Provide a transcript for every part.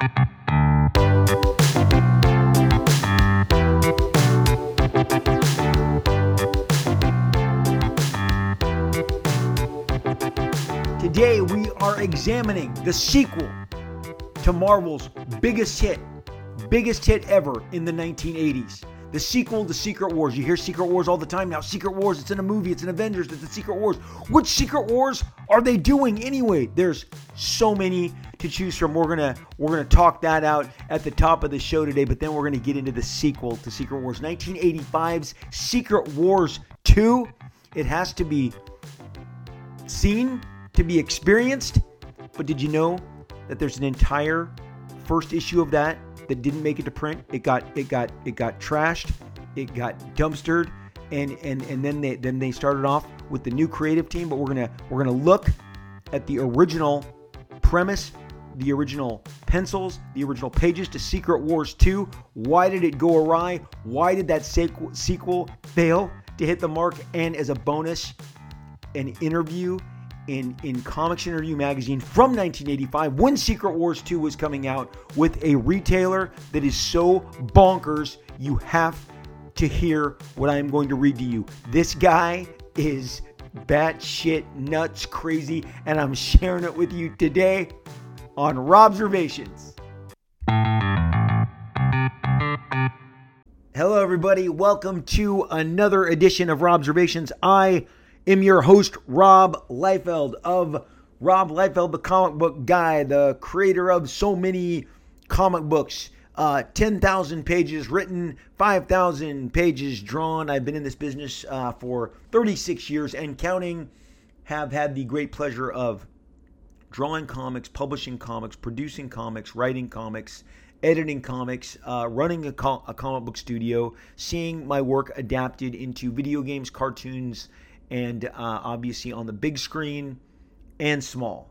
Today we are examining the sequel to Marvel's biggest hit, biggest hit ever in the 1980s. The sequel to Secret Wars. You hear Secret Wars all the time now. Secret Wars, it's in a movie, it's in Avengers, it's the Secret Wars. Which Secret Wars are they doing anyway? There's so many to choose from. We're gonna we're gonna talk that out at the top of the show today, but then we're gonna get into the sequel to Secret Wars. 1985's Secret Wars 2. It has to be seen to be experienced. But did you know that there's an entire first issue of that that didn't make it to print? It got it got it got trashed, it got dumpstered, and and and then they then they started off with the new creative team. But we're gonna we're gonna look at the original premise, the original pencils, the original pages to Secret Wars 2. Why did it go awry? Why did that sequel sequel fail to hit the mark? And as a bonus, an interview in, in Comics Interview magazine from 1985 when Secret Wars 2 was coming out with a retailer that is so bonkers, you have to hear what I am going to read to you. This guy is batshit nuts crazy, and I'm sharing it with you today on Robservations. Hello, everybody. Welcome to another edition of Robservations. I am your host, Rob Liefeld of Rob Liefeld, the comic book guy, the creator of so many comic books. Uh, 10,000 pages written, 5,000 pages drawn. I've been in this business uh, for 36 years and counting. Have had the great pleasure of drawing comics, publishing comics, producing comics, writing comics, editing comics, uh, running a, co- a comic book studio, seeing my work adapted into video games, cartoons, and uh, obviously on the big screen and small.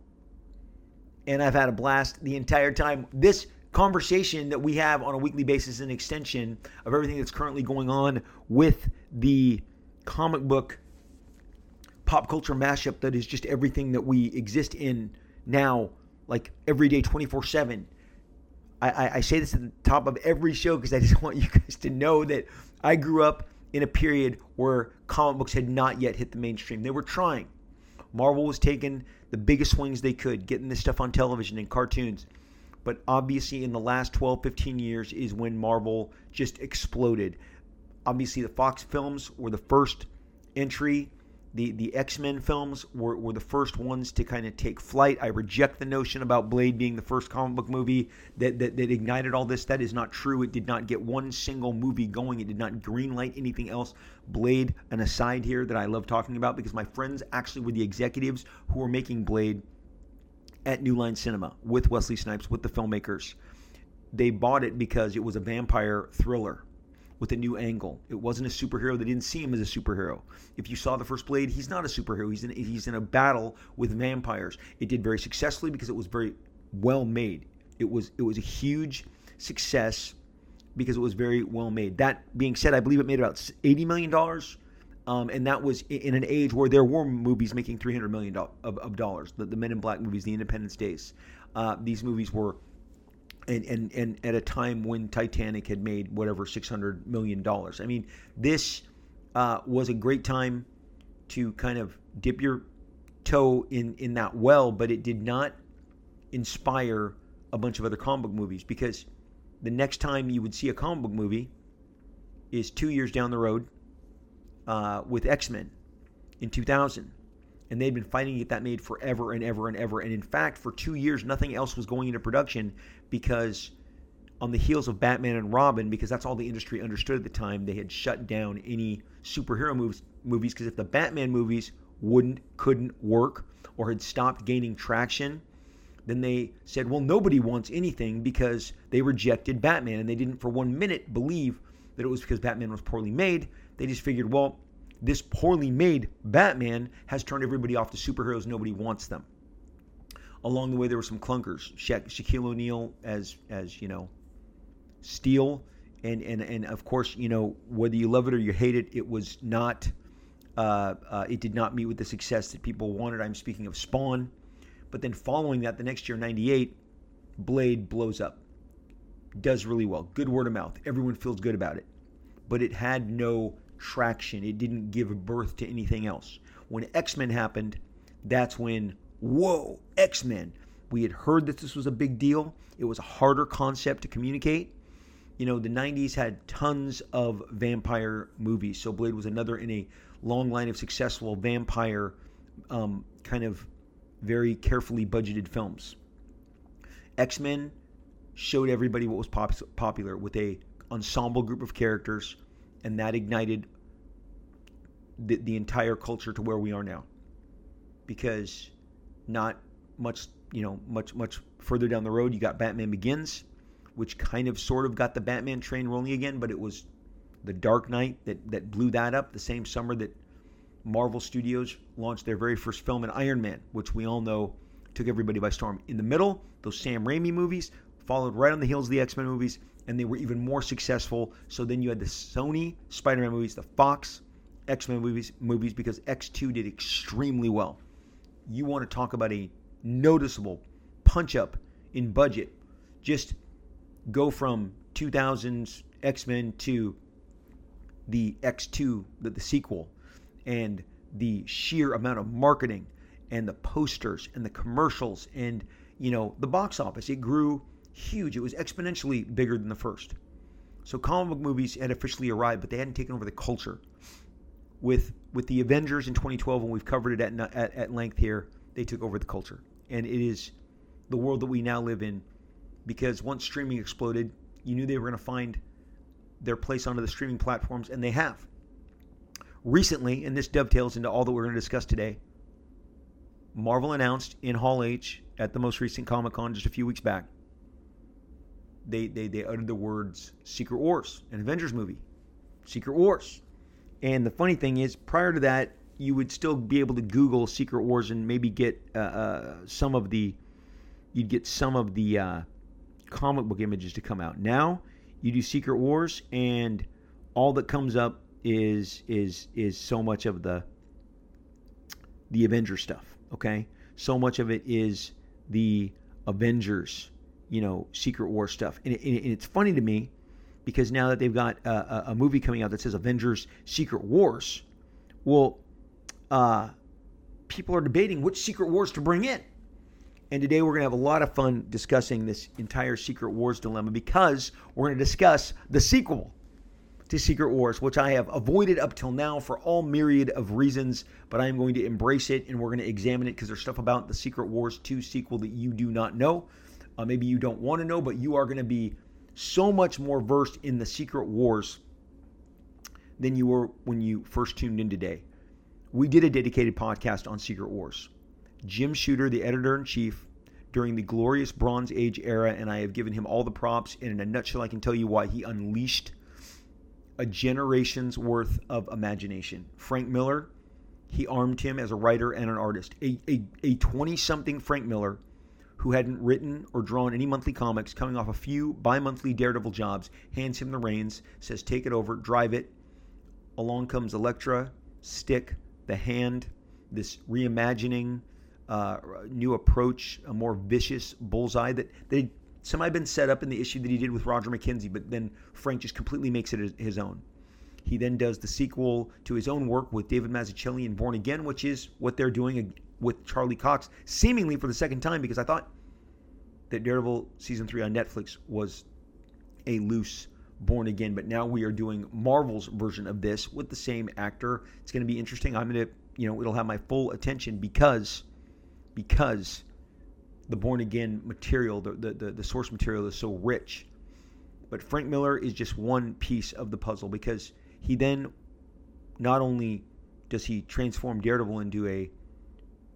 And I've had a blast the entire time. This conversation that we have on a weekly basis is an extension of everything that's currently going on with the comic book pop culture mashup that is just everything that we exist in now, like every day, 24 7. I, I say this at the top of every show because I just want you guys to know that I grew up in a period where comic books had not yet hit the mainstream. They were trying. Marvel was taking the biggest swings they could, getting this stuff on television and cartoons. But obviously, in the last 12, 15 years is when Marvel just exploded. Obviously, the Fox films were the first entry the the X-Men films were, were the first ones to kind of take flight. I reject the notion about Blade being the first comic book movie that, that, that ignited all this. That is not true. It did not get one single movie going. It did not greenlight anything else. Blade, an aside here that I love talking about because my friends actually were the executives who were making Blade at New Line Cinema with Wesley Snipes, with the filmmakers. They bought it because it was a vampire thriller with a new angle. It wasn't a superhero. They didn't see him as a superhero. If you saw the first Blade, he's not a superhero. He's in, he's in a battle with vampires. It did very successfully because it was very well made. It was it was a huge success because it was very well made. That being said, I believe it made about eighty million dollars. Um, and that was in an age where there were movies making three hundred million of, of dollars. The, the, Men in Black movies, the Independence Days. Uh, these movies were and, and, and at a time when Titanic had made whatever $600 million. I mean, this uh, was a great time to kind of dip your toe in, in that well, but it did not inspire a bunch of other comic book movies because the next time you would see a comic book movie is two years down the road uh, with X Men in 2000 and they'd been fighting to get that made forever and ever and ever. And in fact, for two years, nothing else was going into production because on the heels of Batman and Robin, because that's all the industry understood at the time, they had shut down any superhero movies. Movies because if the Batman movies wouldn't, couldn't work, or had stopped gaining traction, then they said, well, nobody wants anything because they rejected Batman, and they didn't for one minute believe that it was because Batman was poorly made. They just figured, well, this poorly made Batman has turned everybody off to superheroes. Nobody wants them. Along the way, there were some clunkers. Sha- Shaquille O'Neal as as you know, Steel, and and and of course, you know whether you love it or you hate it, it was not. Uh, uh, it did not meet with the success that people wanted. I'm speaking of Spawn. But then following that, the next year, '98, Blade blows up. Does really well. Good word of mouth. Everyone feels good about it. But it had no traction. It didn't give birth to anything else. When X Men happened, that's when, whoa, X Men. We had heard that this was a big deal. It was a harder concept to communicate. You know, the 90s had tons of vampire movies. So Blade was another in a long line of successful vampire um, kind of very carefully budgeted films. X Men showed everybody what was pop- popular with a ensemble group of characters, and that ignited the, the entire culture to where we are now. Because not much, you know, much much further down the road, you got Batman Begins, which kind of sort of got the Batman train rolling again, but it was the Dark Knight that that blew that up the same summer that Marvel Studios launched their very first film in Iron Man, which we all know took everybody by storm. In the middle, those Sam Raimi movies followed right on the heels of the X Men movies, and they were even more successful. So then you had the Sony Spider Man movies, the Fox X Men movies, movies because X2 did extremely well. You want to talk about a noticeable punch up in budget. Just go from 2000s X Men to the X2, the, the sequel, and the sheer amount of marketing and the posters and the commercials and you know the box office it grew huge. It was exponentially bigger than the first. So comic book movies had officially arrived but they hadn't taken over the culture. With with the avengers in 2012 and we've covered it at, at, at length here they took over the culture. And it is the world that we now live in because once streaming exploded you knew they were going to find their place onto the streaming platforms and they have. Recently, and this dovetails into all that we're going to discuss today, Marvel announced in Hall H at the most recent Comic Con just a few weeks back, they, they, they uttered the words Secret Wars, an Avengers movie. Secret Wars. And the funny thing is, prior to that, you would still be able to Google Secret Wars and maybe get uh, uh, some of the, you'd get some of the uh, comic book images to come out. Now, you do Secret Wars, and all that comes up is is is so much of the the Avengers stuff. Okay, so much of it is the Avengers, you know, Secret War stuff, and, it, and it's funny to me because now that they've got a, a, movie coming out that says Avengers Secret Wars, well, uh, people are debating which Secret Wars to bring in. And today we're going to have a lot of fun discussing this entire Secret Wars dilemma because we're going to discuss the sequel to Secret Wars, which I have avoided up till now for all myriad of reasons, but I am going to embrace it and we're going to examine it because there's stuff about the Secret Wars 2 sequel that you do not know. Uh, maybe you don't want to know, but you are going to be so much more versed in the Secret Wars than you were when you first tuned in today. We did a dedicated podcast on Secret Wars. Jim Shooter, the editor in chief, during the glorious Bronze Age era, and I have given him all the props. And in a nutshell, I can tell you why he unleashed a generation's worth of imagination. Frank Miller, he armed him as a writer and an artist. A 20 something Frank Miller who hadn't written or drawn any monthly comics, coming off a few bi monthly Daredevil jobs, hands him the reins, says, Take it over, drive it. Along comes Elektra, Stick, The Hand, this reimagining, uh, new approach, a more vicious bullseye that they some had been set up in the issue that he did with Roger McKenzie, but then Frank just completely makes it his own. He then does the sequel to his own work with David Mazzucchelli in Born Again, which is what they're doing with Charlie Cox, seemingly for the second time, because I thought that Daredevil season three on Netflix was a loose Born Again, but now we are doing Marvel's version of this with the same actor. It's going to be interesting. I'm going to, you know, it'll have my full attention because, because the born again material, the, the, the, source material is so rich. But Frank Miller is just one piece of the puzzle because he then not only does he transform Daredevil into a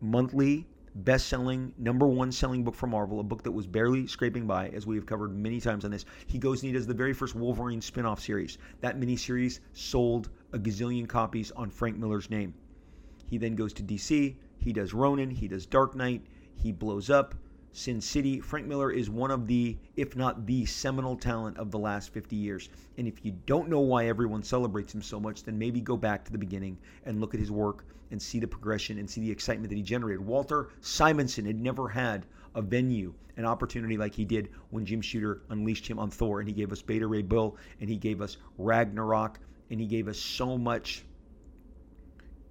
monthly best-selling number one selling book for Marvel, a book that was barely scraping by, as we have covered many times on this. He goes and he does the very first Wolverine spin-off series. That miniseries sold a gazillion copies on Frank Miller's name. He then goes to DC. He does Ronin. He does Dark Knight. He blows up. Sin City. Frank Miller is one of the, if not the seminal talent of the last 50 years. And if you don't know why everyone celebrates him so much, then maybe go back to the beginning and look at his work and see the progression and see the excitement that he generated. Walter Simonson had never had a venue, an opportunity like he did when Jim Shooter unleashed him on Thor, and he gave us Beta Ray Bill, and he gave us Ragnarok, and he gave us so much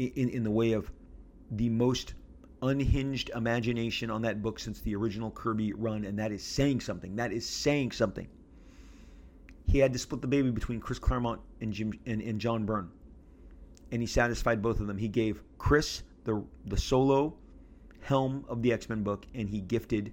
in, in the way of the most unhinged imagination on that book since the original Kirby run, and that is saying something. That is saying something. He had to split the baby between Chris Claremont and Jim and, and John Byrne, and he satisfied both of them. He gave Chris the the solo helm of the X Men book, and he gifted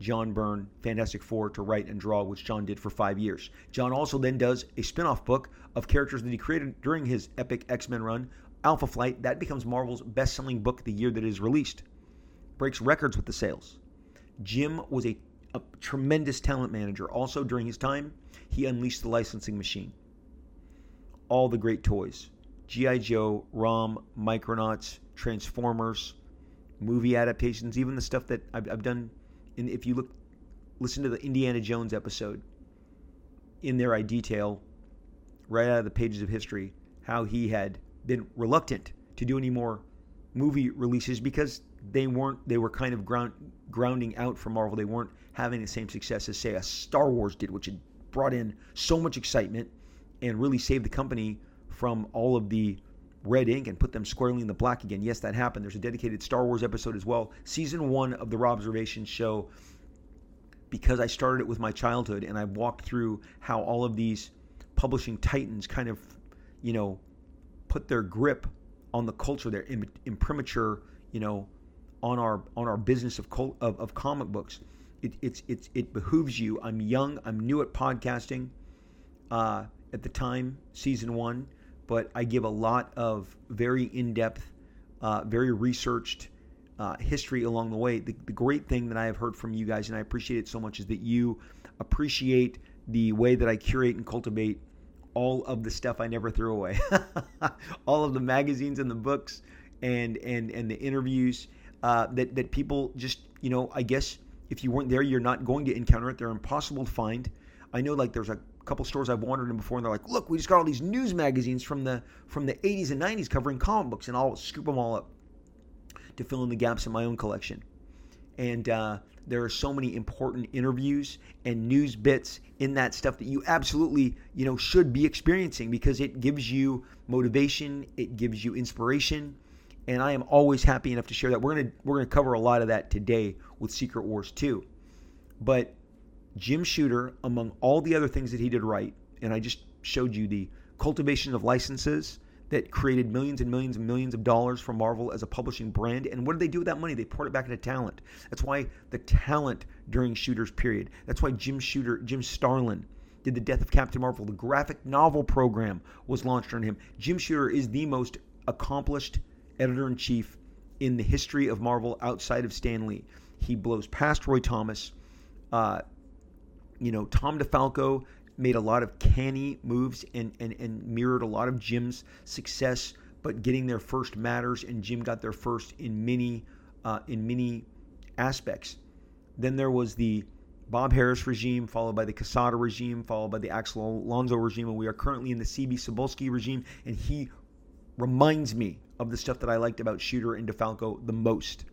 John Byrne Fantastic Four to write and draw, which John did for five years. John also then does a spin off book of characters that he created during his epic X Men run, Alpha Flight. That becomes Marvel's best selling book the year that it is released. Breaks records with the sales. Jim was a, a tremendous talent manager. Also, during his time, he unleashed the licensing machine. All the great toys G.I. Joe, ROM, Micronauts, Transformers, movie adaptations, even the stuff that I've, I've done. And if you look, listen to the Indiana Jones episode, in there I detail right out of the pages of history how he had been reluctant to do any more movie releases because they weren't they were kind of ground, grounding out for Marvel. They weren't having the same success as say a Star Wars did, which had brought in so much excitement and really saved the company from all of the red ink and put them squarely in the black again. Yes, that happened. There's a dedicated Star Wars episode as well. Season one of the Rob Observation show, because I started it with my childhood and I walked through how all of these publishing titans kind of, you know, put their grip on the culture, their imprimatur, you know, on our on our business of cult, of, of comic books. It, it's it's it behooves you. I'm young. I'm new at podcasting. Uh, at the time, season one but I give a lot of very in depth, uh, very researched uh, history along the way. The, the great thing that I have heard from you guys, and I appreciate it so much, is that you appreciate the way that I curate and cultivate all of the stuff I never threw away, all of the magazines and the books and and and the interviews uh, that that people just you know I guess if you weren't there you're not going to encounter it. They're impossible to find. I know like there's a couple stores I've wandered in before, and they're like, "Look, we just got all these news magazines from the from the 80s and 90s covering comic books, and I'll scoop them all up to fill in the gaps in my own collection." And uh, there are so many important interviews and news bits in that stuff that you absolutely, you know, should be experiencing because it gives you motivation, it gives you inspiration, and I am always happy enough to share that. We're gonna we're gonna cover a lot of that today with Secret Wars 2. But Jim Shooter, among all the other things that he did right, and I just showed you the cultivation of licenses that created millions and millions and millions of dollars for Marvel as a publishing brand. And what did they do with that money? They poured it back into talent. That's why the talent during Shooter's period. That's why Jim Shooter, Jim Starlin, did the Death of Captain Marvel. The graphic novel program was launched on him. Jim Shooter is the most accomplished editor in chief in the history of Marvel outside of Stan Lee. He blows past Roy Thomas. Uh, you know, Tom DeFalco made a lot of canny moves and, and, and mirrored a lot of Jim's success, but getting there first matters, and Jim got there first in many uh, in many aspects. Then there was the Bob Harras regime, followed by the Quesada regime, followed by the Axel Alonso regime, and we are currently in the CB Cebulski regime, and he reminds me of the stuff that I liked about Shooter and DeFalco the most.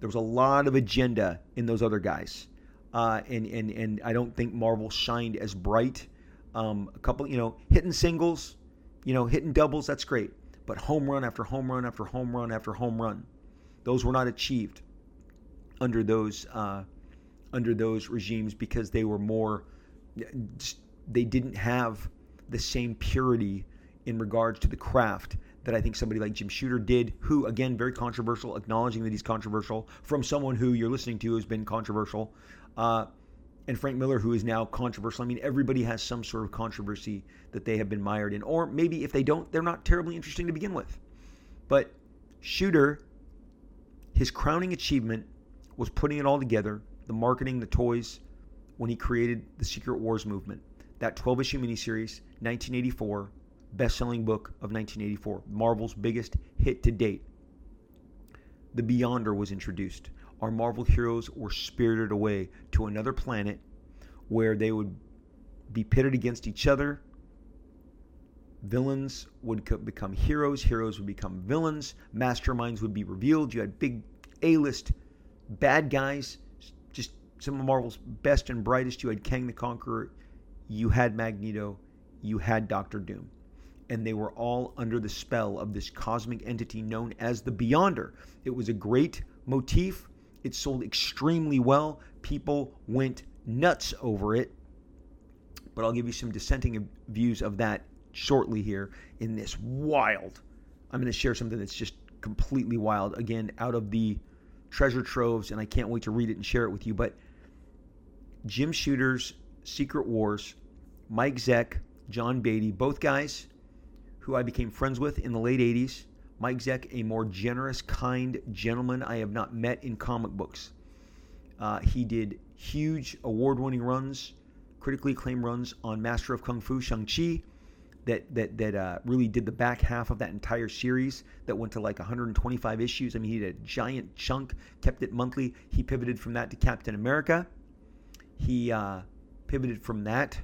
There was a lot of agenda in those other guys uh, and and and I don't think Marvel shined as bright. Um, a couple, you know, hitting singles, you know, hitting doubles, that's great. But home run after home run after home run after home run, those were not achieved under those uh, under those regimes because they were more, they didn't have the same purity in regards to the craft that I think somebody like Jim Shooter did, who, again, very controversial, acknowledging that he's controversial from someone who you're listening to has been controversial. Uh, and Frank Miller, who is now controversial. I mean, everybody has some sort of controversy that they have been mired in. Or maybe if they don't, they're not terribly interesting to begin with. But Shooter, his crowning achievement was putting it all together the marketing, the toys, when he created the Secret Wars movement. That 12 issue miniseries, 1984, best selling book of 1984, Marvel's biggest hit to date. The Beyonder was introduced our Marvel heroes were spirited away to another planet where they would be pitted against each other. Villains would co- become heroes, heroes would become villains, masterminds would be revealed. You had big A list bad guys just some of Marvel's best and brightest. You had Kang the Conqueror, you had Magneto, you had Doctor Doom. And they were all under the spell of this cosmic entity known as the Beyonder. It was a great motif. It sold extremely well. People went nuts over it. But I'll give you some dissenting views of that shortly here in this wild. I'm going to share something that's just completely wild. Again, out of the treasure troves, and I can't wait to read it and share it with you. But Jim Shooter's Secret Wars, Mike Zeck, John Beatty, both guys who I became friends with in the late 80s. Mike Zeck, a more generous, kind gentleman I have not met in comic books. Uh, he did huge award winning runs, critically acclaimed runs on Master of Kung Fu, Shang-Chi, that that that uh, really did the back half of that entire series that went to like 125 issues. I mean, he did a giant chunk, kept it monthly. He pivoted from that to Captain America. He uh, pivoted from that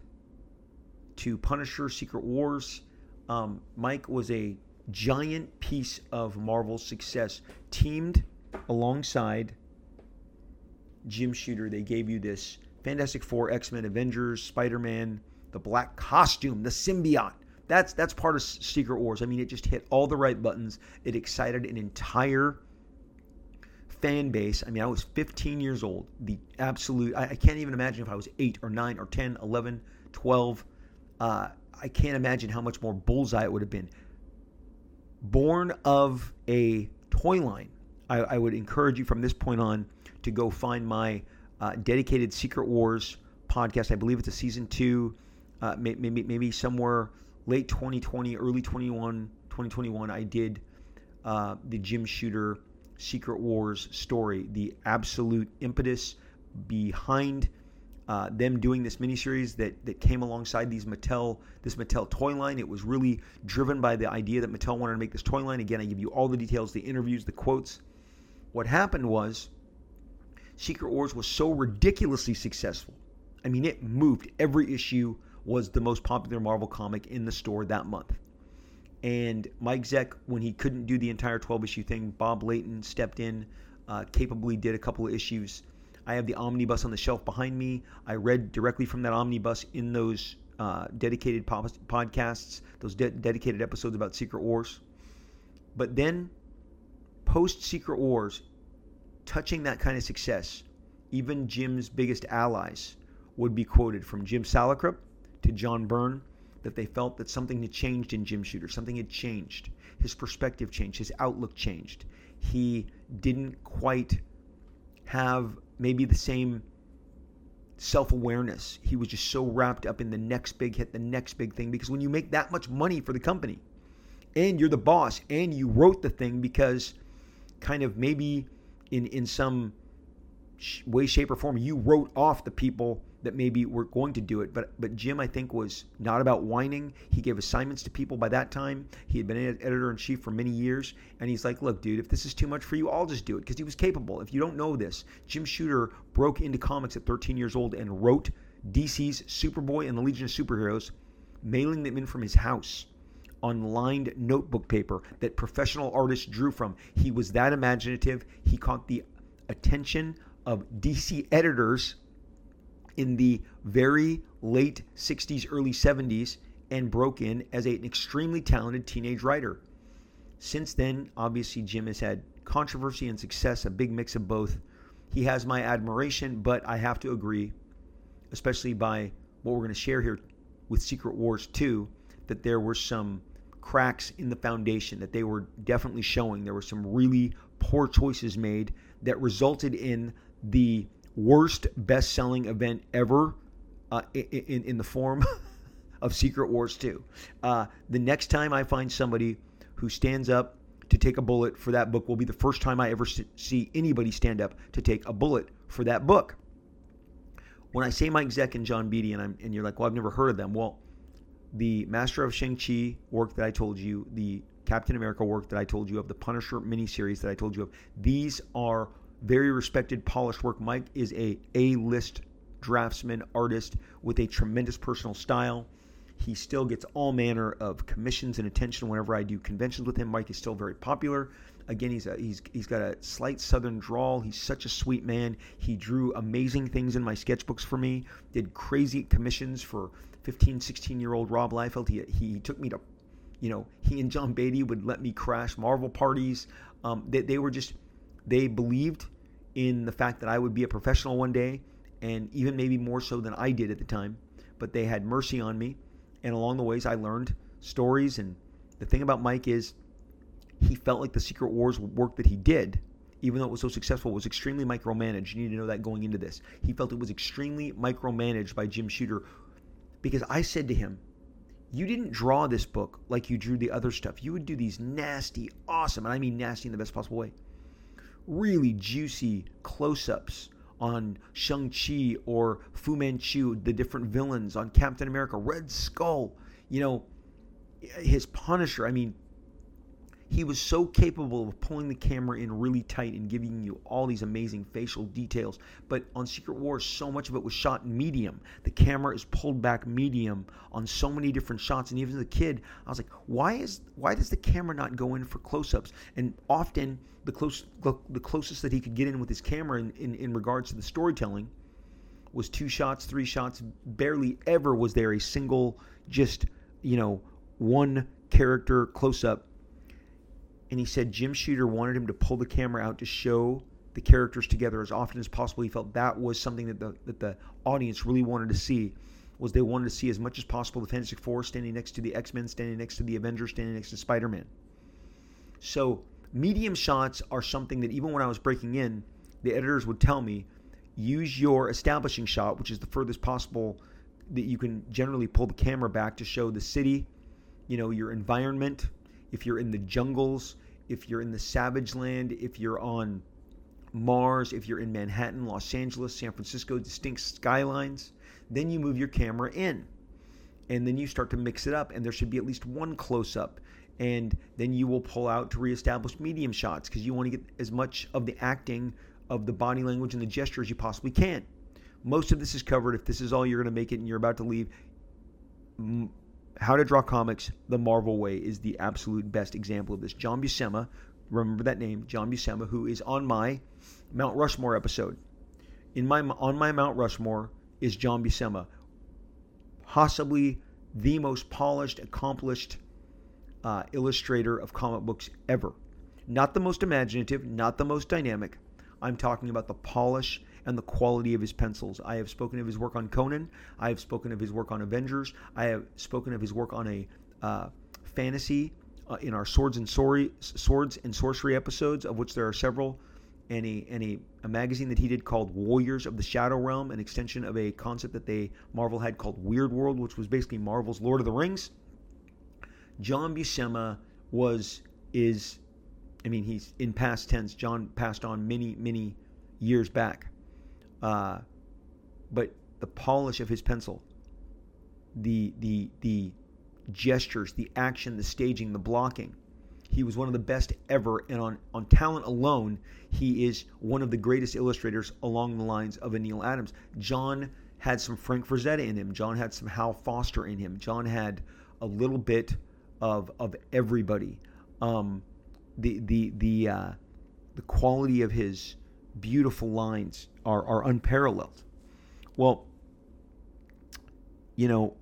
to Punisher, Secret Wars. Um, Mike was a giant piece of Marvel's success, teamed alongside Jim Shooter. They gave you this Fantastic Four, X Men, Avengers, Spider Man, the black costume, the symbiote. That's that's part of Secret Wars. I mean, it just hit all the right buttons. It excited an entire fan base. I mean, I was 15 years old. The absolute, I, I can't even imagine if I was 8 or 9 or 10, 11, 12. Uh, I can't imagine how much more bullseye it would have been. Born of a toy line, I, I would encourage you from this point on to go find my uh, dedicated Secret Wars podcast. I believe it's a season two, uh, maybe maybe somewhere late 2020, early 21, 2021. I did uh, the Jim Shooter Secret Wars story, the absolute impetus behind uh, them doing this miniseries that that came alongside these Mattel this Mattel toy line. It was really driven by the idea that Mattel wanted to make this toy line. Again, I give you all the details, the interviews, the quotes. What happened was Secret Wars was so ridiculously successful. I mean, it moved. Every issue was the most popular Marvel comic in the store that month. And Mike Zeck, when he couldn't do the entire 12 issue thing, Bob Layton stepped in, uh, capably did a couple of issues. I have the omnibus on the shelf behind me. I read directly from that omnibus in those uh, dedicated podcasts, those de- dedicated episodes about Secret Wars. But then, post Secret Wars, touching that kind of success, even Jim's biggest allies would be quoted from Jim Salicrup to John Byrne that they felt that something had changed in Jim Shooter. Something had changed. His perspective changed. His outlook changed. He didn't quite have maybe the same self awareness. He was just so wrapped up in the next big hit, the next big thing. Because when you make that much money for the company and you're the boss and you wrote the thing because kind of maybe in, in some way, shape, or form, you wrote off the people that maybe we're going to do it. But but Jim, I think, was not about whining. He gave assignments to people by that time. He had been editor in chief for many years, and he's like, "Look, dude, if this is too much for you, I'll just do it." Because he was capable. If you don't know this, Jim Shooter broke into comics at 13 years old and wrote DC's Superboy and the Legion of Superheroes, mailing them in from his house on lined notebook paper that professional artists drew from. He was that imaginative. He caught the attention of DC editors in the very late 60s, early 70s, and broke in as an extremely talented teenage writer. Since then, obviously, Jim has had controversy and success, a big mix of both. He has my admiration, but I have to agree, especially by what we're going to share here with Secret Wars 2, that there were some cracks in the foundation that they were definitely showing. There were some really poor choices made that resulted in the worst best selling event ever uh, in, in the form of Secret Wars 2. Uh, the next time I find somebody who stands up to take a bullet for that book will be the first time I ever see anybody stand up to take a bullet for that book. When I say Mike Zeck and John Beatty, and, I'm, and you're like, well, I've never heard of them. Well, the Master of Shang-Chi work that I told you, the Captain America work that I told you of, the Punisher miniseries that I told you of, these are very respected, polished work. Mike is a A-list draftsman, artist with a tremendous personal style. He still gets all manner of commissions and attention whenever I do conventions with him. Mike is still very popular. Again, he's a, he's he's got a slight southern drawl. He's such a sweet man. He drew amazing things in my sketchbooks for me. Did crazy commissions for 15, 16 year old Rob Liefeld. He he took me to, you know, he and John Beatty would let me crash Marvel parties. Um, they, they were just they believed in the fact that I would be a professional one day, and even maybe more so than I did at the time. But they had mercy on me, and along the ways I learned stories. And the thing about Mike is he felt like the Secret Wars work that he did, even though it was so successful, was extremely micromanaged. You need to know that going into this. He felt it was extremely micromanaged by Jim Shooter because I said to him, you didn't draw this book like you drew the other stuff. You would do these nasty, awesome, and I mean nasty in the best possible way, really juicy close ups on Shang-Chi or Fu Manchu, the different villains, on Captain America, Red Skull, you know, his Punisher. I mean, he was so capable of pulling the camera in really tight and giving you all these amazing facial details. But on Secret Wars, so much of it was shot medium. The camera is pulled back medium on so many different shots. And even as a kid, I was like, why is why does the camera not go in for close-ups? And often the close the closest that he could get in with his camera in, in, in regards to the storytelling was two shots, three shots. Barely ever was there a single just, you know, one character close up and he said Jim Shooter wanted him to pull the camera out to show the characters together as often as possible. He felt that was something that the that the audience really wanted to see. Was they wanted to see as much as possible the Fantastic Four standing next to the X Men, standing next to the Avengers, standing next to Spider Man. So medium shots are something that even when I was breaking in, the editors would tell me use your establishing shot, which is the furthest possible that you can generally pull the camera back to show the city, you know, your environment, if you're in the jungles, if you're in the savage land, if you're on Mars, if you're in Manhattan, Los Angeles, San Francisco, distinct skylines, then you move your camera in. And then you start to mix it up, and there should be at least one close up. And then you will pull out to reestablish medium shots because you want to get as much of the acting of the body language and the gesture as you possibly can. Most of this is covered. If this is all you're going to make it and you're about to leave, how to Draw Comics the Marvel Way is the absolute best example of this. John Buscema, remember that name, John Buscema, who is on my Mount Rushmore episode. In my on my Mount Rushmore is John Buscema, possibly the most polished, accomplished uh, illustrator of comic books ever. Not the most imaginative, not the most dynamic. I'm talking about the polish and the quality of his pencils. I have spoken of his work on Conan. I have spoken of his work on Avengers. I have spoken of his work on a uh, fantasy uh, in our swords and sorry, swords and sorcery episodes, of which there are several, and a and a, a magazine that he did called Warriors of the Shadow Realm, an extension of a concept that they Marvel had called Weird World, which was basically Marvel's Lord of the Rings. John Buscema was is I mean he's in past tense. John passed on many many years back. Uh, but the polish of his pencil, the the the gestures, the action, the staging, the blocking. He was one of the best ever, and on, on talent alone, he is one of the greatest illustrators along the lines of a Neal Adams. John had some Frank Frazetta in him. John had some Hal Foster in him. John had a little bit of of everybody. Um, the the the uh, the quality of his beautiful lines are, are unparalleled. Well, you know,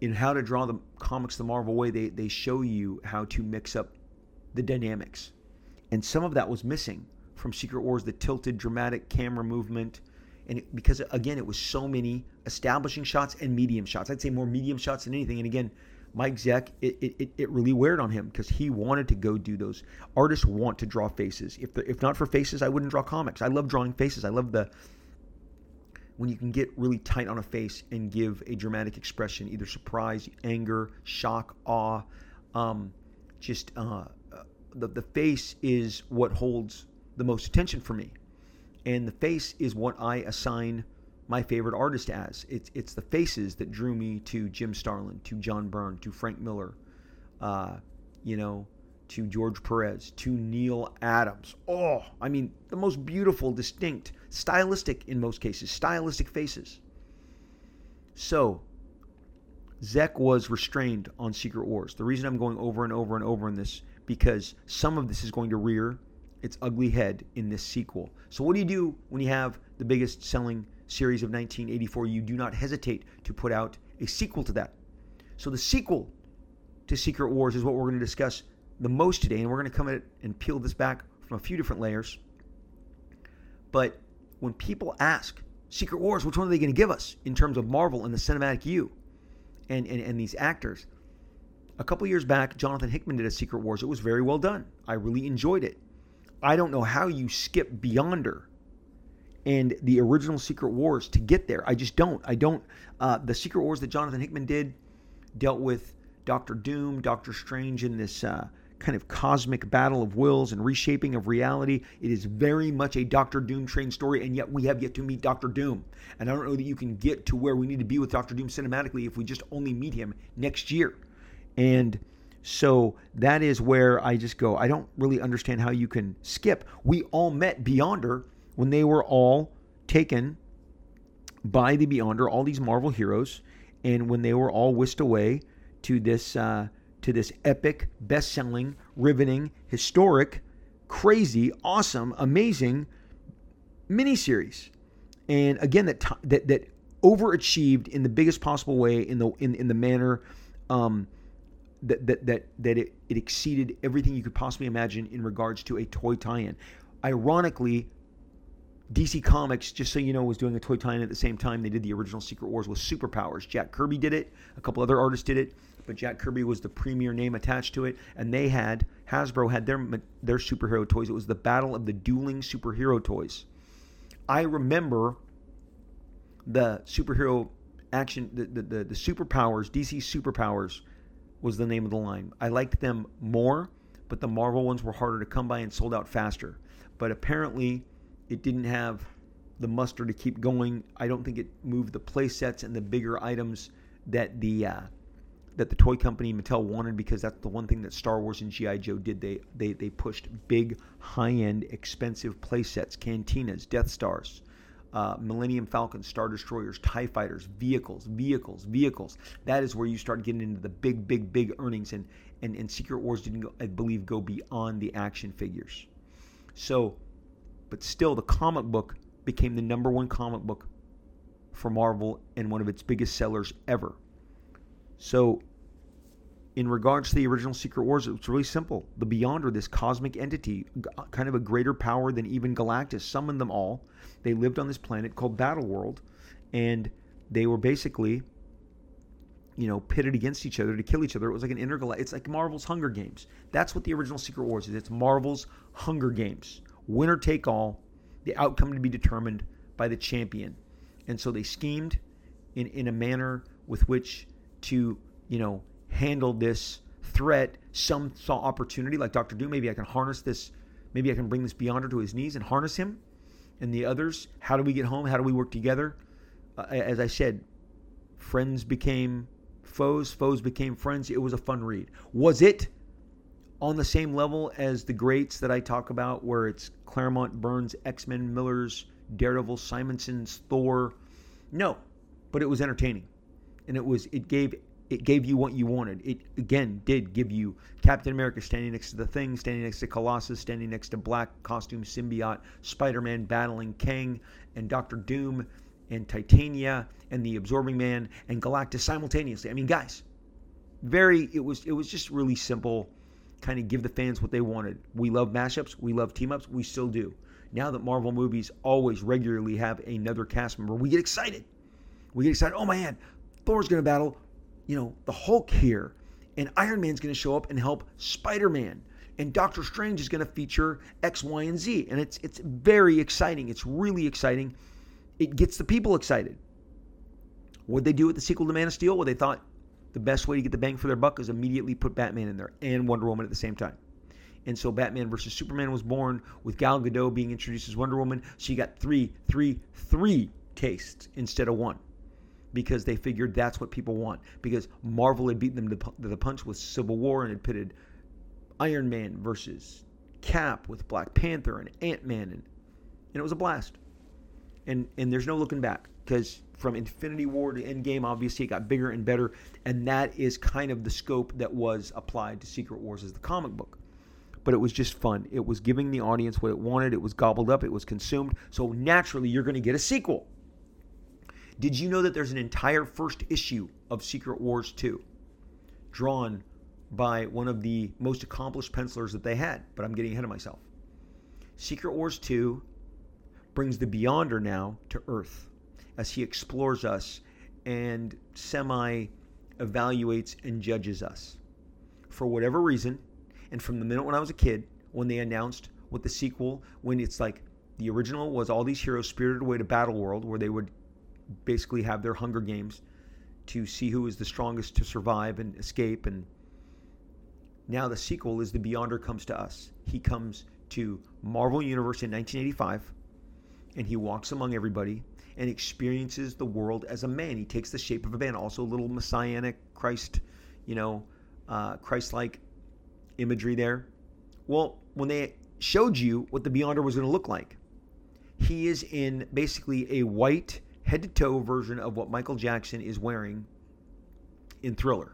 in how to draw the comics the Marvel way, they, they show you how to mix up the dynamics. And some of that was missing from Secret Wars, the tilted, dramatic camera movement. And it, because, again, it was so many establishing shots and medium shots. I'd say more medium shots than anything. And again, Mike Zeck, it, it, it really weared on him because he wanted to go do those. Artists want to draw faces. If if not for faces, I wouldn't draw comics. I love drawing faces. I love the when you can get really tight on a face and give a dramatic expression, either surprise, anger, shock, awe. Um, just uh, the the face is what holds the most attention for me, and the face is what I assign my favorite artist as. It's it's the faces that drew me to Jim Starlin, to John Byrne, to Frank Miller, uh, you know, to George Perez, to Neal Adams. Oh, I mean, the most beautiful, distinct, stylistic in most cases, stylistic faces. So, Zeck was restrained on Secret Wars. The reason I'm going over and over and over in this because some of this is going to rear its ugly head in this sequel. So, what do you do when you have the biggest selling series of 1984? You do not hesitate to put out a sequel to that. So, the sequel to Secret Wars is what we're going to discuss the most today, and we're going to come at it and peel this back from a few different layers. But when people ask, Secret Wars, which one are they going to give us in terms of Marvel and the cinematic you and, and, and these actors? A couple years back, Jonathan Hickman did a Secret Wars. It was very well done. I really enjoyed it. I don't know how you skip Beyonder and the original Secret Wars to get there. I just don't. I don't. Uh, the Secret Wars that Jonathan Hickman did dealt with Doctor Doom, Doctor Strange in this uh, kind of cosmic battle of wills and reshaping of reality. It is very much a Doctor Doom train story, and yet we have yet to meet Doctor Doom. And I don't know that you can get to where we need to be with Doctor Doom cinematically if we just only meet him next year. And so that is where I just go, I don't really understand how you can skip. We all met Beyonder when they were all taken by the Beyonder, all these Marvel heroes, and when they were all whisked away to this uh, to this epic, best-selling, riveting, historic, crazy, awesome, amazing miniseries. And again, that that that overachieved in the biggest possible way in the in in the manner um, that that that that it, it exceeded everything you could possibly imagine in regards to a toy tie-in. Ironically, DC Comics, just so you know, was doing a toy tie-in at the same time they did the original Secret Wars with superpowers. Jack Kirby did it. A couple other artists did it but Jack Kirby was the premier name attached to it, and they had Hasbro had their their superhero toys. It was the Battle of the Dueling Superhero Toys. I remember the superhero action, the the, the, the superpowers, DC superpowers was the name of the line. I liked them more, but the Marvel ones were harder to come by and sold out faster. But apparently, it didn't have the muster to keep going. I don't think it moved the play sets and the bigger items that the uh, that the toy company Mattel wanted because that's the one thing that Star Wars and GI Joe did. They they they pushed big, high-end, expensive play sets, cantinas, Death Stars, uh, Millennium Falcons, Star Destroyers, Tie Fighters, vehicles, vehicles, vehicles. That is where you start getting into the big, big, big earnings. And and, and Secret Wars didn't, go, I believe, go beyond the action figures. So, but still, the comic book became the number one comic book for Marvel and one of its biggest sellers ever. So, in regards to the original Secret Wars, it's really simple. The Beyonder, this cosmic entity, uh, kind of a greater power than even Galactus, summoned them all. They lived on this planet called Battle World, and they were basically, you know, pitted against each other to kill each other. It was like an intergalactic. It's like Marvel's Hunger Games. That's what the original Secret Wars is. It's Marvel's Hunger Games. Winner take all. The outcome to be determined by the champion. And so they schemed in in a manner with which to, you know, handle this threat. Some saw opportunity, like Doctor Doom. Maybe I can harness this. Maybe I can bring this Beyonder to his knees and harness him. And the others, how do we get home? How do we work together? Uh, as I said, friends became foes, foes became friends. It was a fun read. Was it on the same level as the greats that I talk about, where it's Claremont, Byrne's, X Men, Miller's, Daredevil, Simonson's, Thor? No, but it was entertaining and it was it gave it gave you what you wanted. It again did give you Captain America standing next to the Thing, standing next to Colossus, standing next to Black Costume Symbiote, Spider-Man battling Kang and Doctor Doom and Titania and the Absorbing Man and Galactus simultaneously. I mean, guys, very it was it was just really simple. Kind of give the fans what they wanted. We love mashups, we love team ups, we still do. Now that Marvel movies always regularly have another cast member, we get excited. We get excited. Oh man, Thor's going to battle, you know, the Hulk here, and Iron Man's going to show up and help Spider Man, and Doctor Strange is going to feature X, Y, and Z, and it's it's very exciting. It's really exciting. It gets the people excited. What they do with the sequel to Man of Steel? Well, they thought the best way to get the bang for their buck is immediately put Batman in there and Wonder Woman at the same time. And so Batman versus Superman was born with Gal Gadot being introduced as Wonder Woman. So you got three, three, three tastes instead of one because they figured that's what people want. Because Marvel had beaten them to the punch with Civil War and had pitted Iron Man versus Cap with Black Panther and Ant Man, and, and it was a blast. And and there's no looking back because from Infinity War to Endgame, obviously it got bigger and better, and that is kind of the scope that was applied to Secret Wars as the comic book. but it was just fun. It was giving the audience what it wanted. It was gobbled up. It was consumed. So naturally, you're going to get a sequel. Did you know that there's an entire first issue of Secret Wars 2 drawn by one of the most accomplished pencilers that they had? But I'm getting ahead of myself. Secret Wars 2 brings the Beyonder now to Earth as he explores us and semi evaluates and judges us. For whatever reason, and from the minute when I was a kid, when they announced what the sequel, when it's like the original was all these heroes spirited away to Battle World, where they would basically have their Hunger Games to see who is the strongest to survive and escape. And now the sequel is the Beyonder comes to us. He comes to Marvel Universe in 1985, and he walks among everybody and experiences the world as a man. He takes the shape of a man, also a little messianic Christ, you know, uh, Christ-like imagery there. Well, when they showed you what the Beyonder was going to look like, he is in basically a white head to toe version of what Michael Jackson is wearing in Thriller.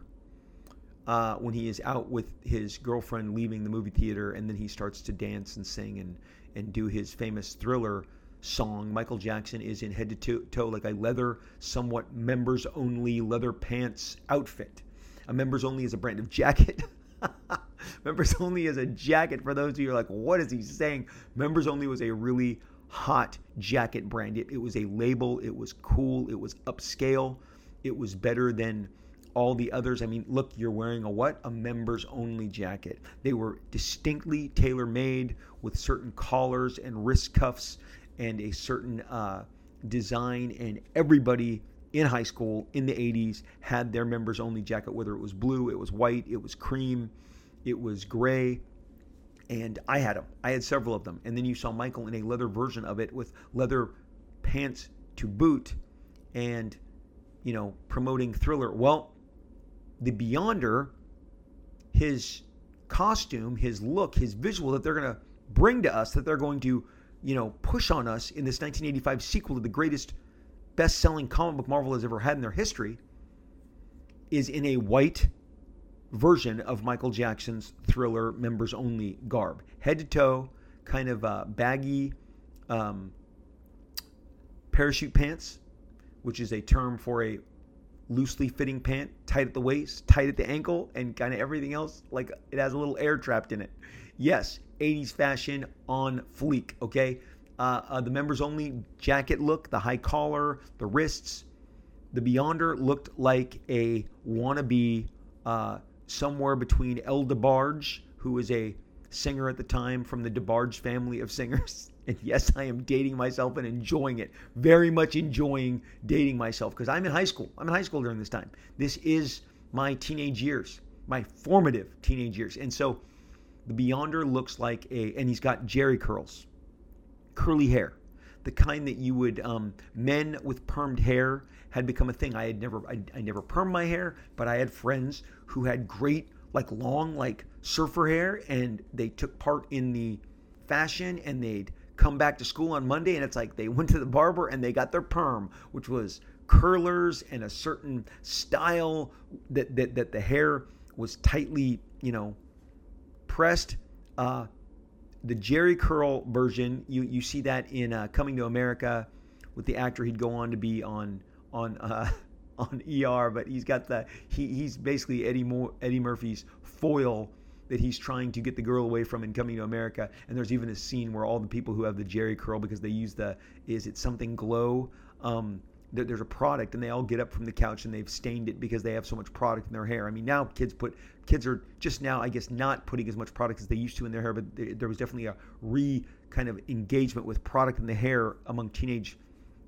Uh, when he is out with his girlfriend leaving the movie theater, and then he starts to dance and sing and, and do his famous Thriller song. Michael Jackson is in head to toe like a leather, somewhat members only leather pants outfit. A members only is a brand of jacket. members only is a jacket for those of you who are like, what is he saying? Members only was a really hot jacket brand. It, it was a label, it was cool, it was upscale, it was better than all the others. I mean, look, you're wearing a what? A members only jacket. They were distinctly tailor made with certain collars and wrist cuffs and a certain uh, design, and everybody in high school in the 80s had their members only jacket, whether it was blue, it was white, it was cream, it was gray and I had them. I had several of them. And then you saw Michael in a leather version of it with leather pants to boot and, you know, promoting Thriller. Well, the Beyonder, his costume, his look, his visual that they're going to bring to us, that they're going to, you know, push on us in this 1985 sequel to the greatest best selling comic book Marvel has ever had in their history, is in a white version of Michael Jackson's thriller members only garb. Head to toe, kind of uh, baggy um, parachute pants, which is a term for a loosely fitting pant, tight at the waist, tight at the ankle, and kind of everything else. Like it has a little air trapped in it. Yes, 80s fashion on fleek, okay? Uh, uh, the members only jacket look, the high collar, the wrists. The Beyonder looked like a wannabe uh, somewhere between El DeBarge, who was a singer at the time from the DeBarge family of singers. And yes, I am dating myself and enjoying it. Very much enjoying dating myself because I'm in high school. I'm in high school during this time. This is my teenage years, my formative teenage years. And so the Beyonder looks like a, and he's got Jheri curls, curly hair, the kind that you would, um, men with permed hair had become a thing. I had never, I, I never permed my hair, but I had friends who had great, like long, like surfer hair, and they took part in the fashion, and they'd come back to school on Monday, and it's like they went to the barber and they got their perm, which was curlers and a certain style that that, that the hair was tightly, you know, pressed. Uh, the Jheri curl version, you you see that in uh, Coming to America with the actor. He'd go on to be on on uh, on ER, but he's got the he, he's basically Eddie Mo- Eddie Murphy's foil that he's trying to get the girl away from in Coming to America. And there's even a scene where all the people who have the Jheri curl because they use the is it something glow. Um, there's a product and they all get up from the couch and they've stained it because they have so much product in their hair. I mean, now kids put kids are just now, I guess, not putting as much product as they used to in their hair, but there was definitely a re kind of engagement with product in the hair among teenage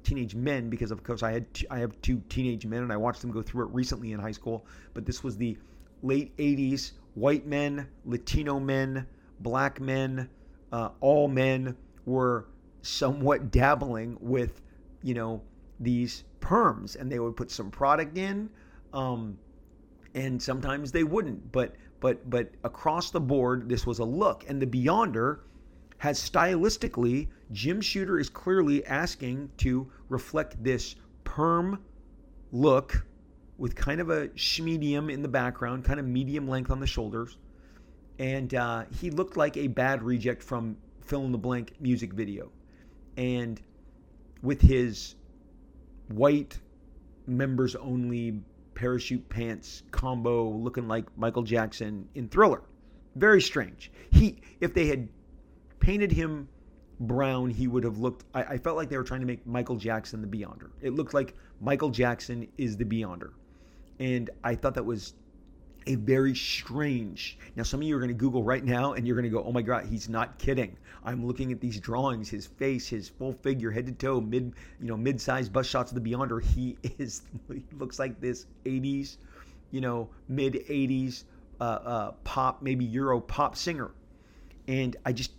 teenage men because of course I had t- I have two teenage men and I watched them go through it recently in high school. But this was the late '80s. White men, Latino men, black men, uh, all men were somewhat dabbling with, you know, these perms, and they would put some product in, um, and sometimes they wouldn't. But but but across the board, this was a look, and the Beyonder has stylistically, Jim Shooter is clearly asking to reflect this perm look with kind of a medium in the background, kind of medium length on the shoulders, and uh, he looked like a bad reject from fill in the blank music video, and with his white members only parachute pants combo looking like Michael Jackson in Thriller. Very strange. He if they had painted him brown, he would have looked I, I, felt like they were trying to make Michael Jackson the Beyonder. It looked like Michael Jackson is the Beyonder. And I thought that was a very strange. Now, some of you are going to Google right now and you're going to go, oh my God, he's not kidding. I'm looking at these drawings, his face, his full figure, head to toe, mid, you know, mid-sized bust shots of the Beyonder. He is, he looks like this 80s, you know, mid 80s uh, uh, pop, maybe Euro pop singer. And I just,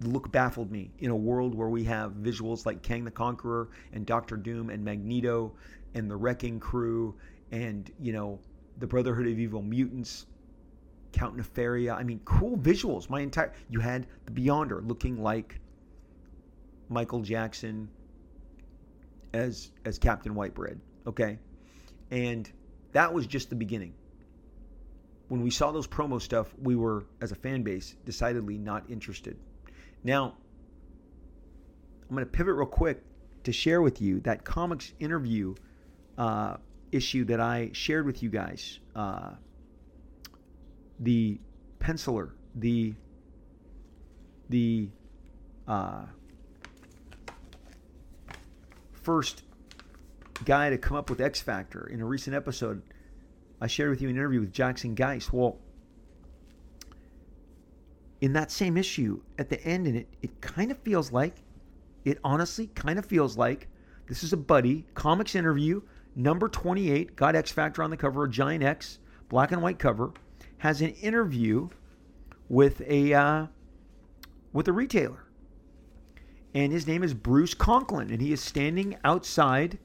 look baffled me in a world where we have visuals like Kang the Conqueror and Doctor Doom and Magneto and the Wrecking Crew and, you know, the Brotherhood of Evil Mutants, Count Nefaria. I mean, cool visuals. My entire you had the Beyonder looking like Michael Jackson as as Captain Whitebread. Okay, and that was just the beginning. When we saw those promo stuff, we were, as a fan base, decidedly not interested. Now, I'm going to pivot real quick to share with you that comics interview uh, issue that I shared with you guys. Uh, the penciler, the the uh, first guy to come up with X Factor in a recent episode. I shared with you an interview with Jackson Guice. Well, in that same issue, at the end, and it, it kind of feels like, it honestly kind of feels like this is a buddy comics interview number 28, got X Factor on the cover, a giant X, black and white cover, has an interview with a uh, with a retailer, and his name is Bruce Conklin, and he is standing outside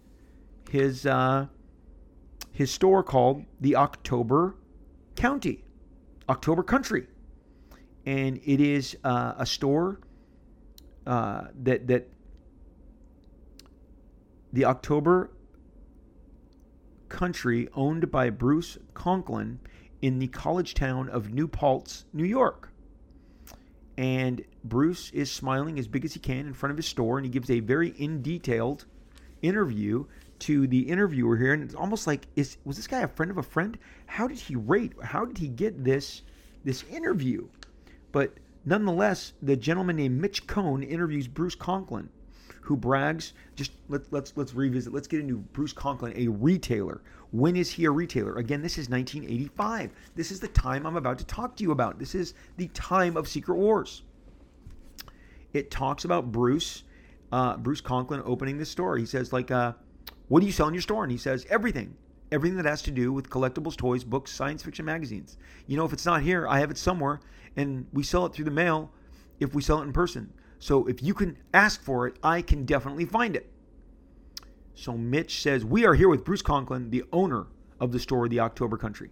his uh, his store called the October County, October Country, and it is uh, a store uh, that that the October country owned by Bruce Conklin in the college town of New Paltz, New York. And Bruce is smiling as big as he can in front of his store, and he gives a very in detailed interview to the interviewer here. And it's almost like, is was this guy a friend of a friend? How did he rate? How did he get this this interview? But nonetheless, the gentleman named Mitch Cohn interviews Bruce Conklin who brags. Just let, let's let's revisit. Let's get into Bruce Conklin, a retailer. When is he a retailer? Again, this is 1985. This is the time I'm about to talk to you about. This is the time of Secret Wars. It talks about Bruce, uh, Bruce Conklin opening the store. He says like, uh, "What do you sell in your store?" And he says, "Everything." Everything that has to do with collectibles, toys, books, science fiction magazines. You know, if it's not here, I have it somewhere, and we sell it through the mail if we sell it in person. So if you can ask for it, I can definitely find it. So Mitch says, We are here with Bruce Conklin, the owner of the store, The October Country.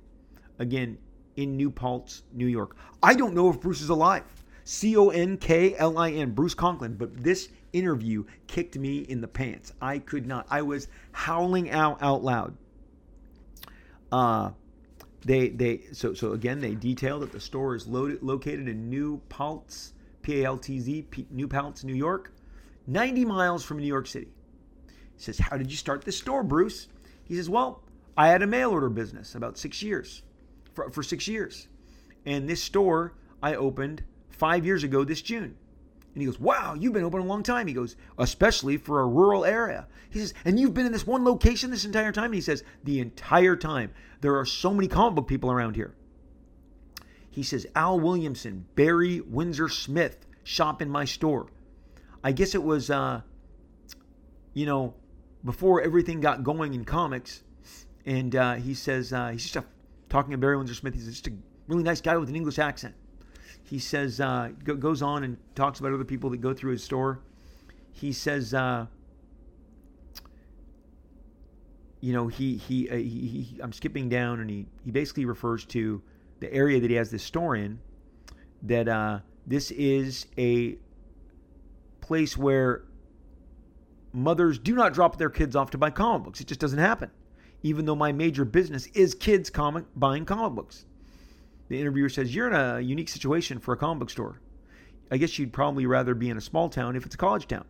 Again, in New Paltz, New York. I don't know if Bruce is alive. C O N K L I N, Bruce Conklin. But this interview kicked me in the pants. I could not. I was howling out out loud. Uh, they they so so again they detail that the store is loaded, located in New Paltz, P A L T Z, New Paltz, New York, 90 miles from New York City. He says, How did you start this store, Bruce? He says, Well, I had a mail order business about six years, for, for six years. And this store I opened five years ago this June. And he goes, Wow, you've been open a long time. He goes, Especially for a rural area. He says, And you've been in this one location this entire time? And he says, The entire time. There are so many comic book people around here. He says, Al Williamson, Barry Windsor Smith shop in my store. I guess it was, uh, you know, before everything got going in comics. And uh, he says, uh, he's just a, talking to Barry Windsor Smith. He's just a really nice guy with an English accent. He says, uh, go, goes on and talks about other people that go through his store. He says, uh, you know, he, he, uh, he, he, I'm skipping down and he, he basically refers to the area that he has this store in, that uh, this is a place where mothers do not drop their kids off to buy comic books. It just doesn't happen. Even though my major business is kids comic buying comic books. The interviewer says, You're in a unique situation for a comic book store. I guess you'd probably rather be in a small town if it's a college town.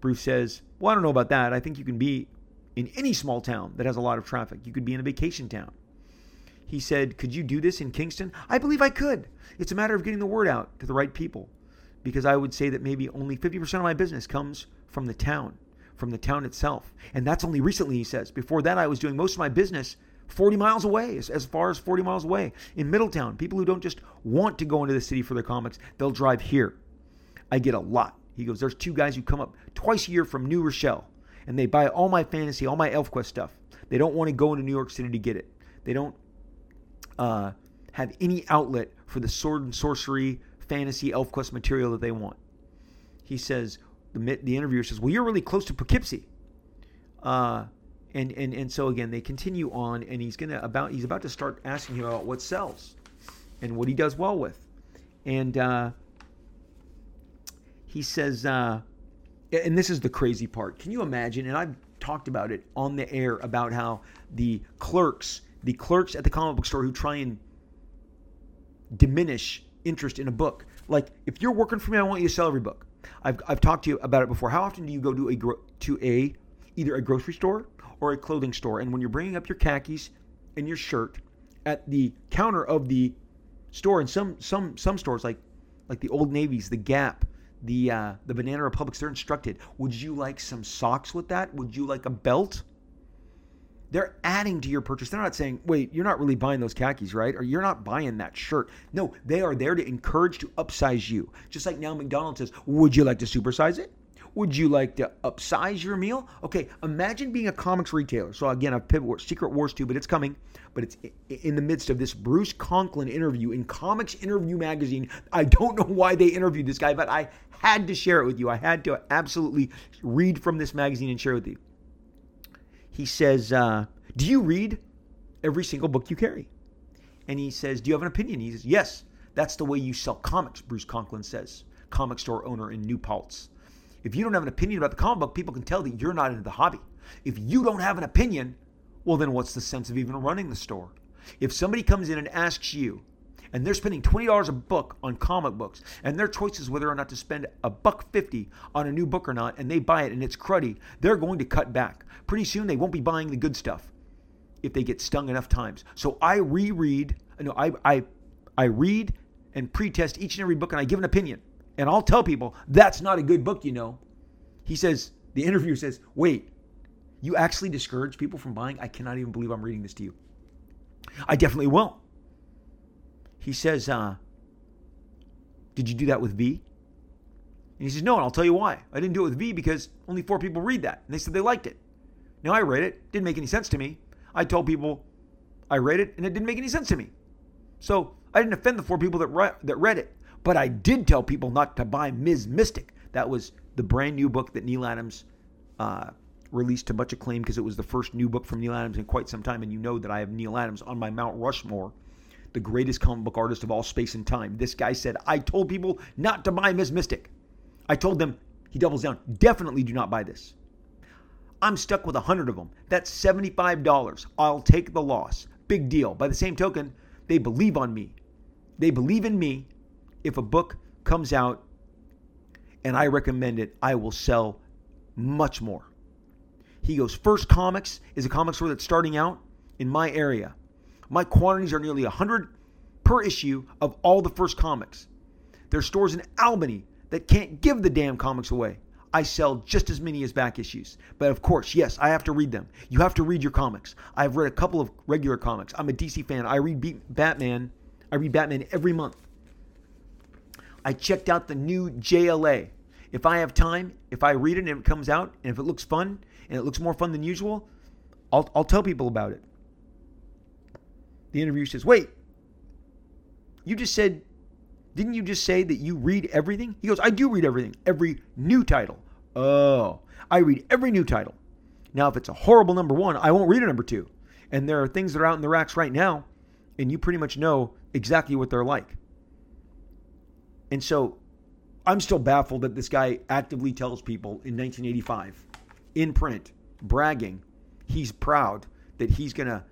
Bruce says, Well, I don't know about that. I think you can be in any small town that has a lot of traffic. You could be in a vacation town. He said, Could you do this in Kingston? I believe I could. It's a matter of getting the word out to the right people because I would say that maybe only 50% of my business comes from the town, from the town itself. And that's only recently, he says. Before that, I was doing most of my business 40 miles away, as, far as 40 miles away in Middletown. People who don't just want to go into the city for their comics, they'll drive here. I get a lot. He goes, There's two guys who come up twice a year from New Rochelle and they buy all my fantasy, all my ElfQuest stuff. They don't want to go into New York City to get it. They don't uh, have any outlet for the sword and sorcery, fantasy, ElfQuest material that they want. He says, the, the interviewer says, Well, you're really close to Poughkeepsie. Uh, and, and, and so again, they continue on, and he's gonna about he's about to start asking him about what sells and what he does well with. And uh, he says, uh, and this is the crazy part. Can you imagine? And I've talked about it on the air about how the clerks, the clerks at the comic book store who try and diminish interest in a book. Like, if you're working for me, I want you to sell every book. I've, I've talked to you about it before. How often do you go to a to a either a grocery store or a clothing store, and when you're bringing up your khakis and your shirt at the counter of the store, and some some some stores like like the Old Navy's, the Gap, the uh, the Banana Republics, they're instructed. Would you like some socks with that? Would you like a belt? They're adding to your purchase. They're not saying, wait, you're not really buying those khakis, right? Or you're not buying that shirt. No, they are there to encourage to upsize you. Just like now McDonald's says, would you like to supersize it? Would you like to upsize your meal? Okay, imagine being a comics retailer. So again, I've pivot Secret Wars 2, but it's coming. But it's in the midst of this Bruce Conklin interview in Comics Interview Magazine. I don't know why they interviewed this guy, but I had to share it with you. I had to absolutely read from this magazine and share with you. He says, uh, Do you read every single book you carry? And he says, Do you have an opinion? He says, Yes, that's the way you sell comics, Bruce Conklin says, comic store owner in New Paltz. If you don't have an opinion about the comic book, people can tell that you're not into the hobby. If you don't have an opinion, well, then what's the sense of even running the store? If somebody comes in and asks you, and they're spending $20 a book on comic books. And their choice is whether or not to spend a buck 50 on a new book or not and they buy it and it's cruddy. They're going to cut back. Pretty soon they won't be buying the good stuff if they get stung enough times. So i reread no i i i read and pre-test each and every book and i give an opinion. And i'll tell people that's not a good book you know. He says the interviewer says wait you actually discourage people from buying? I cannot even believe i'm reading this to you. I definitely will he says, uh, Did you do that with V? And he says, No, and I'll tell you why. I didn't do it with V because only four people read that. And they said they liked it. Now I read it, didn't make any sense to me. I told people I read it and it didn't make any sense to me. So I didn't offend the four people that, re- that read it. But I did tell people not to buy Ms. Mystic. That was the brand new book that Neal Adams uh, released to much acclaim because it was the first new book from Neal Adams in quite some time. And you know that I have Neal Adams on my Mount Rushmore the greatest comic book artist of all space and time. This guy said, I told people not to buy Ms. Mystic. I told them, he doubles down, definitely do not buy this. I'm stuck with a hundred of them. That's $75. I'll take the loss. Big deal. By the same token, they believe on me. They believe in me. If a book comes out and I recommend it, I will sell much more. He goes, First Comics is a comic store that's starting out in my area. My quantities are nearly 100 per issue of all the first comics. There's stores in Albany that can't give the damn comics away. I sell just as many as back issues. But of course, yes, I have to read them. You have to read your comics. I've read a couple of regular comics. I'm a DC fan. I read Batman. I read Batman every month. I checked out the new JLA. If I have time, if I read it and it comes out, and if it looks fun and it looks more fun than usual, I'll, I'll tell people about it. The interviewer says, Wait, you just said, didn't you just say that you read everything? He goes, I do read everything, every new title. Oh, I read every new title. Now, if it's a horrible number one, I won't read a number two. And there are things that are out in the racks right now, and you pretty much know exactly what they're like. And so I'm still baffled that this guy actively tells people in 1985 in print, bragging, he's proud that he's going to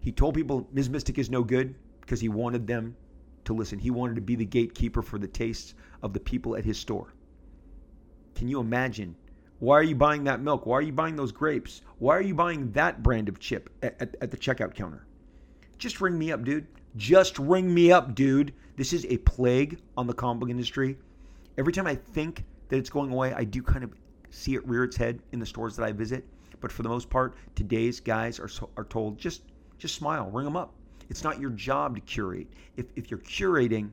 he told people Ms. Mystic is no good because he wanted them to listen. He wanted to be the gatekeeper for the tastes of the people at his store. Can you imagine? Why are you buying that milk? Why are you buying those grapes? Why are you buying that brand of chip at, at, at the checkout counter? Just ring me up, dude. Just ring me up, dude. This is a plague on the comic book industry. Every time I think that it's going away, I do kind of see it rear its head in the stores that I visit. But for the most part, today's guys are are told just just smile, ring them up. It's not your job to curate. If if you're curating,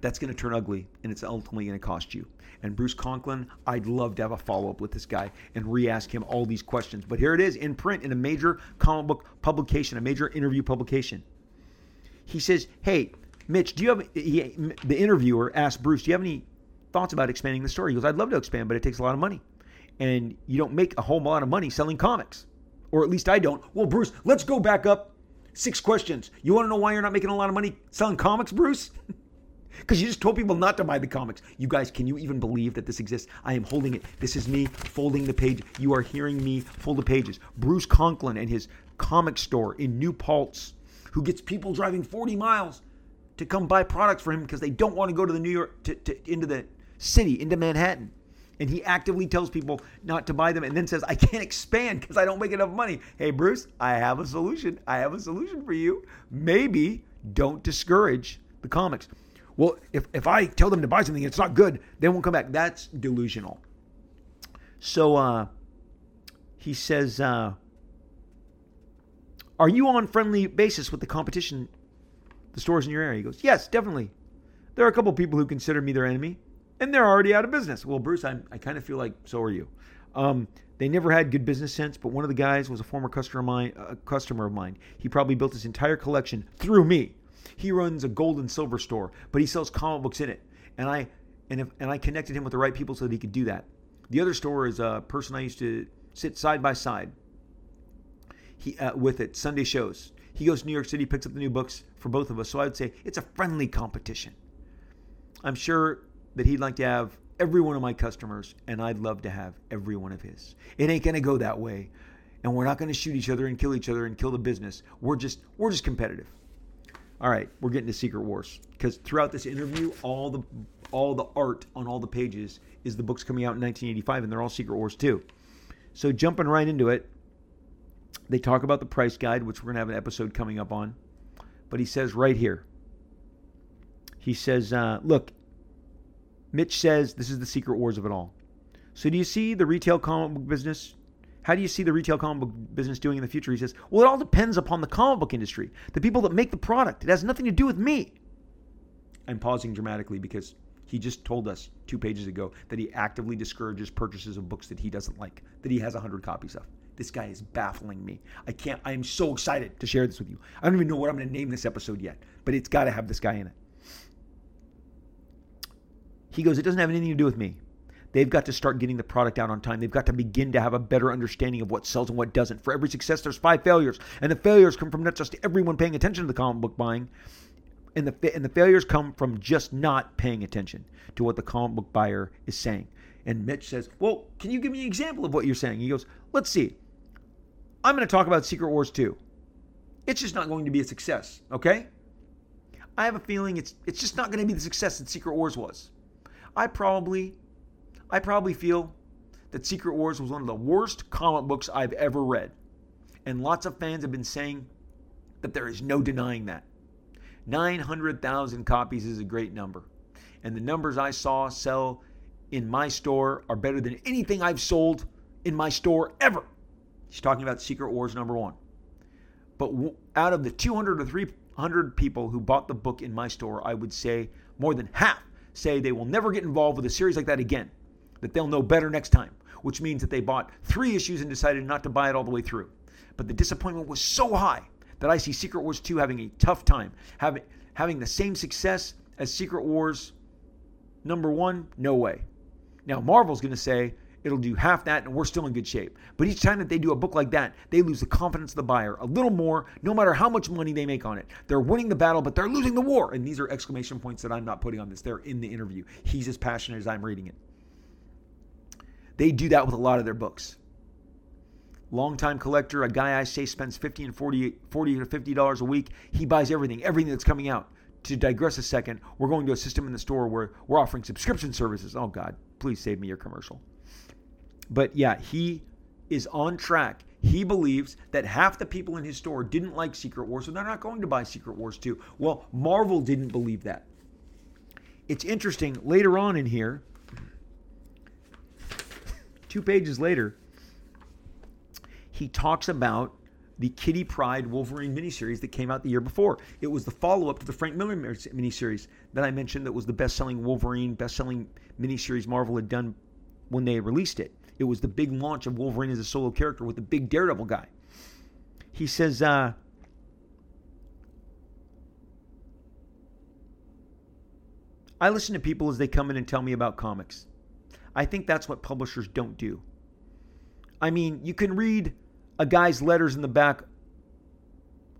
that's going to turn ugly and it's ultimately going to cost you. And Bruce Conklin, I'd love to have a follow up with this guy and re ask him all these questions. But here it is in print in a major comic book publication, a major interview publication. He says, Hey, Mitch, do you have he, the interviewer asked Bruce, Do you have any thoughts about expanding the story? He goes, I'd love to expand, but it takes a lot of money. And you don't make a whole lot of money selling comics. Or at least I don't. Well, Bruce, let's go back up six questions. You want to know why you're not making a lot of money selling comics, Bruce? Because you just told people not to buy the comics. You guys, can you even believe that this exists? I am holding it. This is me folding the page. You are hearing me fold the pages. Bruce Conklin and his comic store in New Paltz, who gets people driving 40 miles to come buy products for him because they don't want to go to the New York to, to, into the city, into Manhattan. And he actively tells people not to buy them and then says, I can't expand because I don't make enough money. Hey, Bruce, I have a solution. I have a solution for you. Maybe don't discourage the comics. Well, if, if I tell them to buy something, it's not good, they won't come back. That's delusional. So uh, he says, uh, Are you on friendly basis with the competition the stores in your area? He goes, Yes, definitely. There are a couple people who consider me their enemy, and they're already out of business. Well, Bruce, I, I kind of feel like so are you. Um, they never had good business sense, but one of the guys was a former customer of mine. A customer of mine. He probably built his entire collection through me. He runs a gold and silver store, but he sells comic books in it. And I and if, and I connected him with the right people so that he could do that. The other store is a person I used to sit side by side. He uh, with it Sunday shows. He goes to New York City, picks up the new books for both of us. So I would say it's a friendly competition. I'm sure that he'd like to have every one of my customers, and I'd love to have every one of his. It ain't gonna go that way, and we're not gonna shoot each other and kill each other and kill the business. We're just we're just competitive. All right, we're getting to Secret Wars because throughout this interview, all the all the art on all the pages is the books coming out in 1985, and they're all Secret Wars too. So jumping right into it, they talk about the price guide, which we're to have an episode coming up on. But he says right here, he says, uh, look, Mitch says this is the secret wars of it all. So do you see the retail comic book business? How do you see the retail comic book business doing in the future? He says, well, it all depends upon the comic book industry, the people that make the product. It has nothing to do with me. I'm pausing dramatically because he just told us two pages ago that he actively discourages purchases of books that he doesn't like, that he has 100 copies of. This guy is baffling me. I can't, I am so excited to share this with you. I don't even know what I'm going to name this episode yet, but it's got to have this guy in it. He goes, It doesn't have anything to do with me. They've got to start getting the product out on time. They've got to begin to have a better understanding of what sells and what doesn't. For every success, there's five failures. And the failures come from not just everyone paying attention to the comic book buying, and the, and the failures come from just not paying attention to what the comic book buyer is saying. And Mitch says, Well, can you give me an example of what you're saying? He goes, Let's see. I'm going to talk about Secret Wars 2. It's just not going to be a success, okay? I have a feeling it's it's just not going to be the success that Secret Wars was. I probably I probably feel that Secret Wars was one of the worst comic books I've ever read. And lots of fans have been saying that there is no denying that. 900,000 copies is a great number. And the numbers I saw sell in my store are better than anything I've sold in my store ever. He's talking about Secret Wars number one. But out of the 200 or 300 people who bought the book in my store, I would say more than half say they will never get involved with a series like that again, that they'll know better next time, which means that they bought three issues and decided not to buy it all the way through. But the disappointment was so high that I see Secret Wars 2 having a tough time, having, having the same success as Secret Wars number one, no way. Now, Marvel's going to say, it'll do half that and we're still in good shape. But each time that they do a book like that, they lose the confidence of the buyer a little more, no matter how much money they make on it. They're winning the battle, but they're losing the war. And these are exclamation points that I'm not putting on this. They're in the interview. He's as passionate as I'm reading it. They do that with a lot of their books. longtime collector, a guy I say spends 50 and 40, 40 to 50 dollars a week. He buys everything, everything that's coming out. To digress a second, we're going to a system in the store where we're offering subscription services. Oh God, please save me your commercial. But yeah, he is on track. He believes that half the people in his store didn't like Secret Wars, so they're not going to buy Secret Wars 2. Well, Marvel didn't believe that. It's interesting, later on in here, two pages later, he talks about the Kitty Pryde Wolverine miniseries that came out the year before. It was the follow up to the Frank Miller miniseries that I mentioned that was the best selling Wolverine, best selling miniseries Marvel had done when they released it. It was the big launch of Wolverine as a solo character with the big Daredevil guy. He says, uh, I listen to people as they come in and tell me about comics. I think that's what publishers don't do. I mean, you can read a guy's letters in the back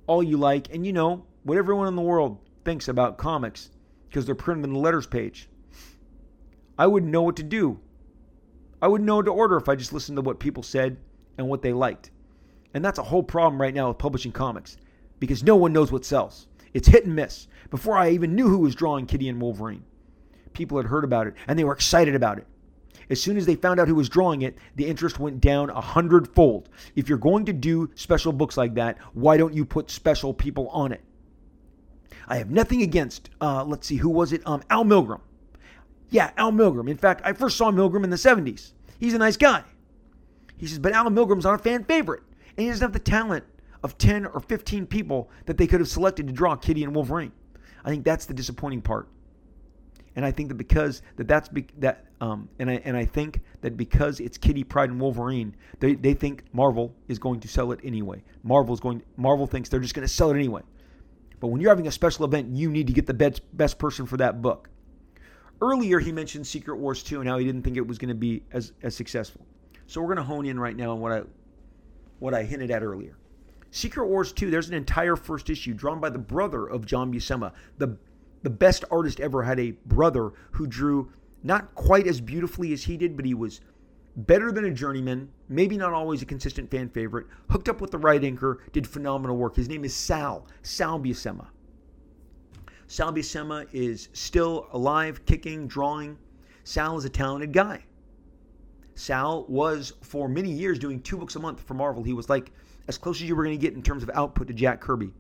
all you like, and you know what everyone in the world thinks about comics because they're printed in the letters page. I wouldn't know what to do. I wouldn't know to order if I just listened to what people said and what they liked. And that's a whole problem right now with publishing comics because no one knows what sells. It's hit and miss. Before I even knew who was drawing Kitty and Wolverine, people had heard about it and they were excited about it. As soon as they found out who was drawing it, the interest went down a hundredfold. If you're going to do special books like that, why don't you put special people on it? I have nothing against, uh, let's see, who was it? Um, Al Milgrom. Yeah, Al Milgrom. In fact, I first saw Milgrom in the 70s. He's a nice guy. He says, but Al Milgrom's not a fan favorite. And he doesn't have the talent of 10 or 15 people that they could have selected to draw Kitty and Wolverine. I think that's the disappointing part. And I think that because that that's be, that um, and I and I think that because it's Kitty Pryde and Wolverine, they, they think Marvel is going to sell it anyway. Marvel's going Marvel thinks they're just going to sell it anyway. But when you're having a special event, you need to get the best best person for that book. Earlier he mentioned Secret Wars 2 and how he didn't think it was going to be as as successful. So we're going to hone in right now on what I what I hinted at earlier. Secret Wars 2, there's an entire first issue drawn by the brother of John Buscema, the the best artist ever had a brother who drew not quite as beautifully as he did, but he was better than a journeyman, maybe not always a consistent fan favorite, hooked up with the right inker, did phenomenal work. His name is Sal, Sal Buscema. Sal Buscema is still alive, kicking, drawing. Sal is a talented guy. Sal was for many years doing two books a month for Marvel. He was like as close as you were going to get in terms of output to Jack Kirby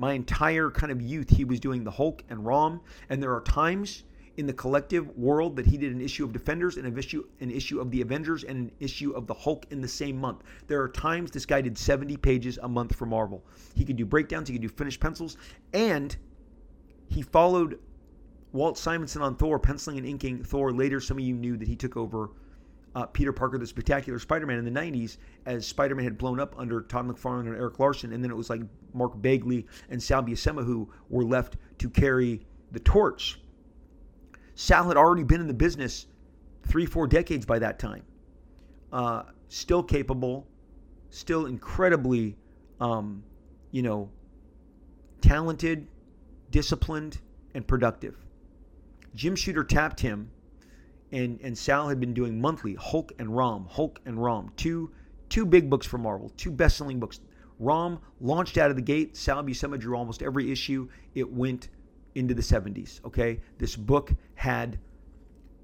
my entire kind of youth, he was doing the Hulk and Rom. And there are times in the collective world that he did an issue of Defenders and an issue, an issue of the Avengers and an issue of the Hulk in the same month. There are times this guy did 70 pages a month for Marvel. He could do breakdowns, he could do finished pencils, and he followed Walt Simonson on Thor, penciling and inking Thor. Later, some of you knew that he took over uh, Peter Parker, the Spectacular Spider-Man in the '90s, as Spider-Man had blown up under Todd McFarlane and Erik Larsen. and then it was like Mark Bagley and Sal Buscema who were left to carry the torch. Sal had already been in the business three, four decades by that time. Uh, still capable, still incredibly, um, you know, talented, disciplined, and productive. Jim Shooter tapped him and and Sal had been doing monthly Hulk and Rom, Hulk and Rom, two two big books for Marvel, two best-selling books. Rom launched out of the gate. Sal Buscema drew almost every issue. It went into the 70s. Okay, this book had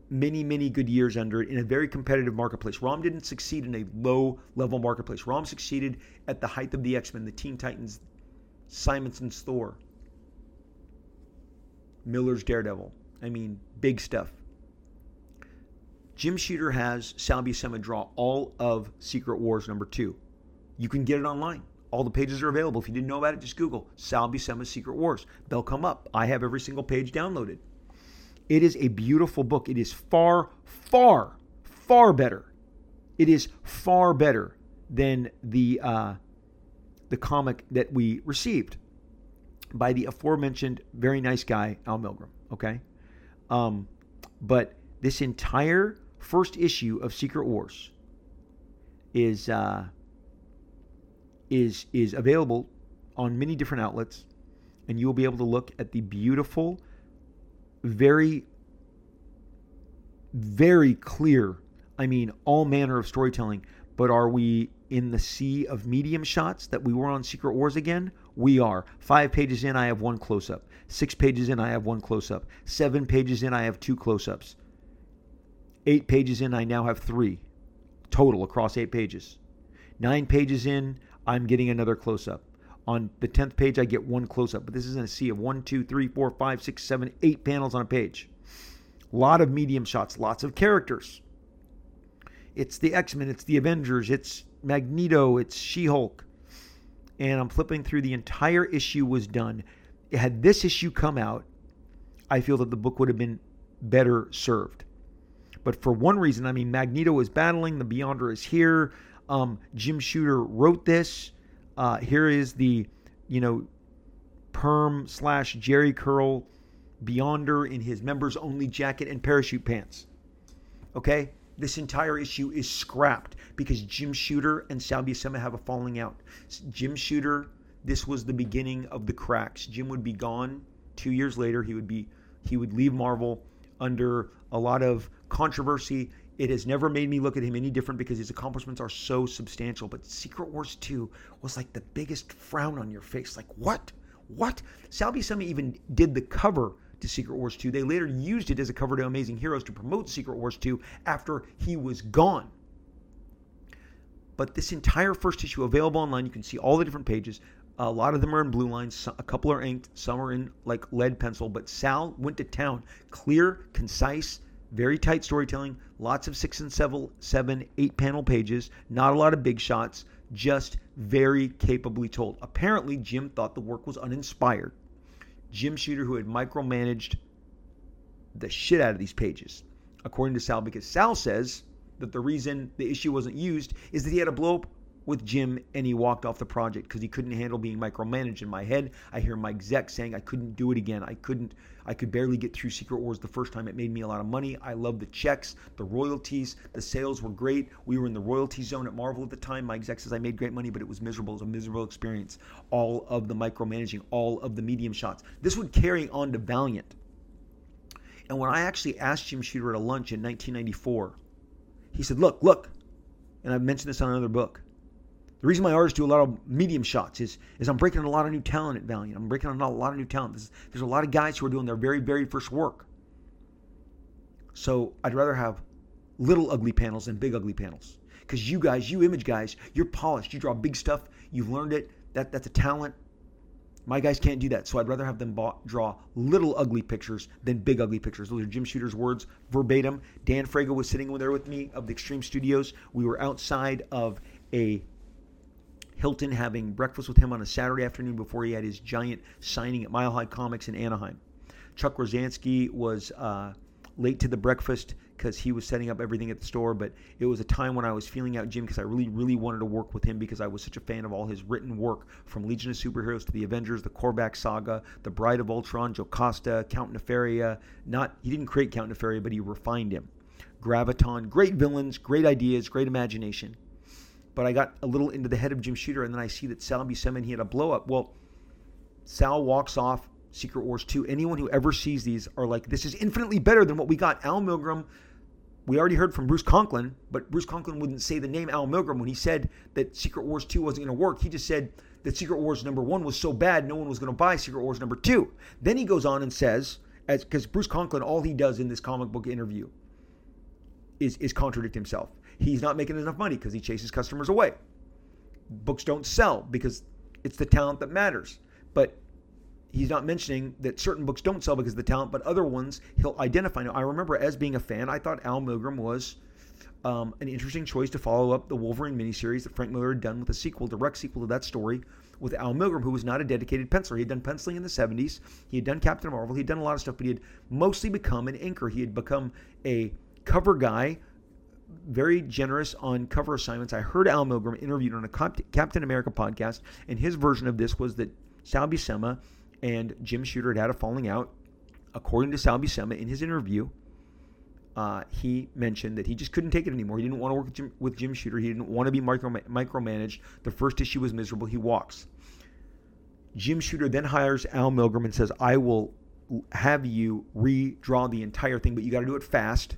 many many good years under it in a very competitive marketplace. Rom didn't succeed in a low level marketplace. Rom succeeded at the height of the X Men, the Teen Titans, Simonson's Thor, Miller's Daredevil. I mean, big stuff. Jim Shooter has Sal Buscema draw all of Secret Wars number two. You can get it online. All the pages are available. If you didn't know about it, just Google Sal Buscema Secret Wars. They'll come up. I have every single page downloaded. It is a beautiful book. It is far, far, far better. It is far better than the uh, the comic that we received by the aforementioned very nice guy Al Milgrom. Okay, um, but this entire first issue of Secret Wars is uh, is is available on many different outlets, and you will be able to look at the beautiful, very, very clear. I mean, all manner of storytelling. But are we in the sea of medium shots that we were on Secret Wars again? We are. Five pages in, I have one close up. Six pages in, I have one close up. Seven pages in, I have two close ups. Eight pages in, I now have three total across eight pages. Nine pages in, I'm getting another close up. On the 10th page, I get one close up, but this is in a sea of one, two, three, four, five, six, seven, eight panels on a page. A lot of medium shots, lots of characters. It's the X Men, it's the Avengers, it's Magneto, it's She Hulk. And I'm flipping through the entire issue was done. Had this issue come out, I feel that the book would have been better served. But for one reason, I mean, Magneto is battling, the Beyonder is here. Um, Jim Shooter wrote this. Uh, here is the, you know, perm slash Jheri curl Beyonder in his members only jacket and parachute pants. Okay? This entire issue is scrapped because Jim Shooter and Sal Buscema have a falling out. Jim Shooter, this was the beginning of the cracks. Jim would be gone two years later. He would be he would leave Marvel under a lot of controversy. It has never made me look at him any different because his accomplishments are so substantial. But Secret Wars 2 was like the biggest frown on your face. Like, what? What? Sal Buscema even did the cover to Secret Wars 2. They later used it as a cover to Amazing Heroes to promote Secret Wars 2 after he was gone. But this entire first issue available online, you can see all the different pages. A lot of them are in blue lines, a couple are inked, some are in like lead pencil. But Sal went to town. Clear, concise, very tight storytelling, lots of six and seven, seven, eight panel pages, not a lot of big shots, just very capably told. Apparently, Jim thought the work was uninspired. Jim Shooter, who had micromanaged the shit out of these pages, according to Sal, because Sal says that the reason the issue wasn't used is that he had a blow up with Jim and he walked off the project because he couldn't handle being micromanaged. In my head, I hear my exec saying I couldn't do it again. I couldn't, I could barely get through Secret Wars the first time. It made me a lot of money. I love the checks, the royalties, the sales were great. We were in the royalty zone at Marvel at the time. My exec says I made great money, but it was miserable. It was a miserable experience. All of the micromanaging, all of the medium shots. This would carry on to Valiant. And when I actually asked Jim Shooter at a lunch in 1994, he said, Look, look, and I've mentioned this on another book. The reason my artists do a lot of medium shots is, is I'm breaking on a lot of new talent at Valiant. I'm breaking on a lot of new talent. There's, there's a lot of guys who are doing their very, very first work. So I'd rather have little ugly panels than big ugly panels. Because you guys, you image guys, you're polished. You draw big stuff. You've learned it. That that's a talent. My guys can't do that. So I'd rather have them draw little ugly pictures than big ugly pictures. Those are Jim Shooter's words verbatim. Dan Fraga was sitting there with me of the Extreme Studios. We were outside of a Hilton having breakfast with him on a Saturday afternoon before he had his giant signing at Mile High Comics in Anaheim. Chuck Rozanski was uh, late to the breakfast because he was setting up everything at the store, but it was a time when I was feeling out Jim because I really, really wanted to work with him because I was such a fan of all his written work from Legion of Superheroes to the Avengers, the Korvac saga, the Bride of Ultron, Jocasta, Count Nefaria. Not he didn't create Count Nefaria, but he refined him. Graviton, great villains, great ideas, great imagination but I got a little into the head of Jim Shooter, and then I see that Sal Buscema he had a blow up. Well, Sal walks off Secret Wars 2. Anyone who ever sees these are like, this is infinitely better than what we got. Al Milgrom, we already heard from Bruce Conklin, but Bruce Conklin wouldn't say the name Al Milgrom when he said that Secret Wars 2 wasn't going to work. He just said that Secret Wars number one was so bad, no one was going to buy Secret Wars number two. Then he goes on and says, because Bruce Conklin, all he does in this comic book interview is, is contradict himself. He's not making enough money because he chases customers away. Books don't sell because it's the talent that matters. But he's not mentioning that certain books don't sell because of the talent, but other ones he'll identify. Now, I remember as being a fan, I thought Al Milgrom was um, an interesting choice to follow up the Wolverine miniseries that Frank Miller had done with a sequel, direct sequel to that story with Al Milgrom, who was not a dedicated penciler. He had done penciling in the 70s. He had done Captain Marvel. He had done a lot of stuff, but he had mostly become an inker. He had become a cover guy very generous on cover assignments. I heard Al Milgrom interviewed on a Captain America podcast, and his version of this was that Sal Buscema and Jim Shooter had had a falling out. According to Sal Buscema in his interview, uh, he mentioned that he just couldn't take it anymore. He didn't want to work with Jim, with Jim Shooter. He didn't want to be micro, micromanaged. The first issue was miserable. He walks. Jim Shooter then hires Al Milgrom and says, I will have you redraw the entire thing, but you got to do it fast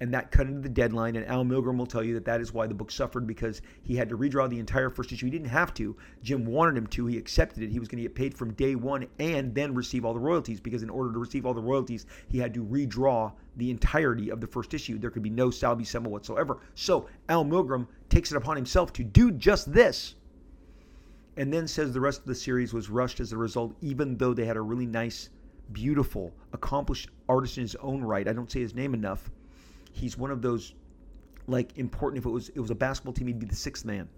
and that cut into the deadline. And Al Milgrom will tell you that that is why the book suffered because he had to redraw the entire first issue. He didn't have to. Jim wanted him to. He accepted it. He was going to get paid from day one and then receive all the royalties because in order to receive all the royalties, he had to redraw the entirety of the first issue. There could be no Sal Buscema whatsoever. So Al Milgrom takes it upon himself to do just this. And then says the rest of the series was rushed as a result, even though they had a really nice, beautiful, accomplished artist in his own right. I don't say his name enough he's one of those like important. If it was it was a basketball team, he'd be the sixth man.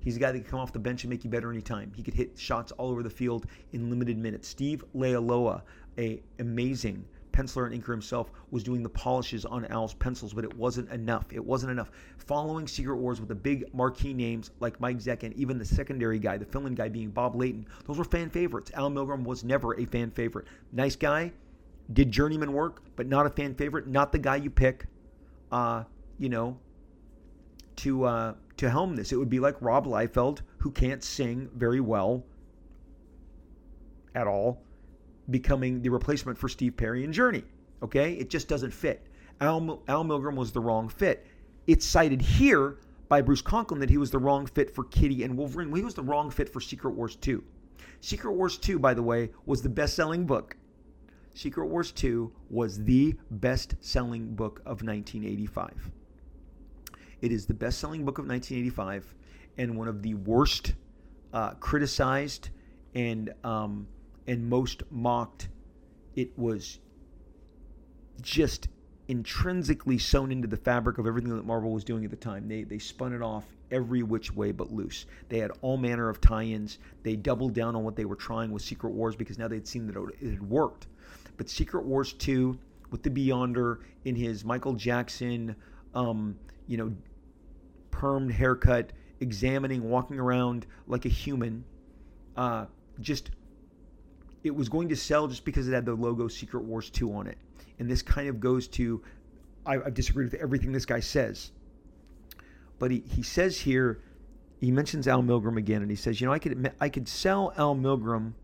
He's a guy that can come off the bench and make you better anytime. He could hit shots all over the field in limited minutes. Steve Leialoha, a amazing penciler and inker himself, was doing the polishes on Al's pencils, but it wasn't enough. It wasn't enough. Following Secret Wars with the big marquee names like Mike Zeck and even the secondary guy, the fill-in guy being Bob Layton, those were fan favorites. Al Milgrom was never a fan favorite. Nice guy, did journeyman work, but not a fan favorite. Not the guy you pick uh, you know, to uh, to helm this. It would be like Rob Liefeld, who can't sing very well at all, becoming the replacement for Steve Perry in Journey. Okay, it just doesn't fit. Al, Al Milgrom was the wrong fit. It's cited here by Bruce Conklin that he was the wrong fit for Kitty and Wolverine. Well, he was the wrong fit for Secret Wars 2. Secret Wars 2, by the way, was the best selling book Secret Wars 2 was the best selling book of 1985. It is the best selling book of 1985 and one of the worst uh, criticized and, um, and most mocked. It was just intrinsically sewn into the fabric of everything that Marvel was doing at the time. They, they spun it off every which way but loose. They had all manner of tie ins. They doubled down on what they were trying with Secret Wars because now they'd seen that it had worked. But Secret Wars 2 with the Beyonder in his Michael Jackson, um, you know, permed haircut, examining, walking around like a human, uh, just it was going to sell just because it had the logo Secret Wars 2 on it. And this kind of goes to, I, I've disagreed with everything this guy says. But he, he says here, he mentions Al Milgrom again, and he says, you know, I could I could sell Al Milgrom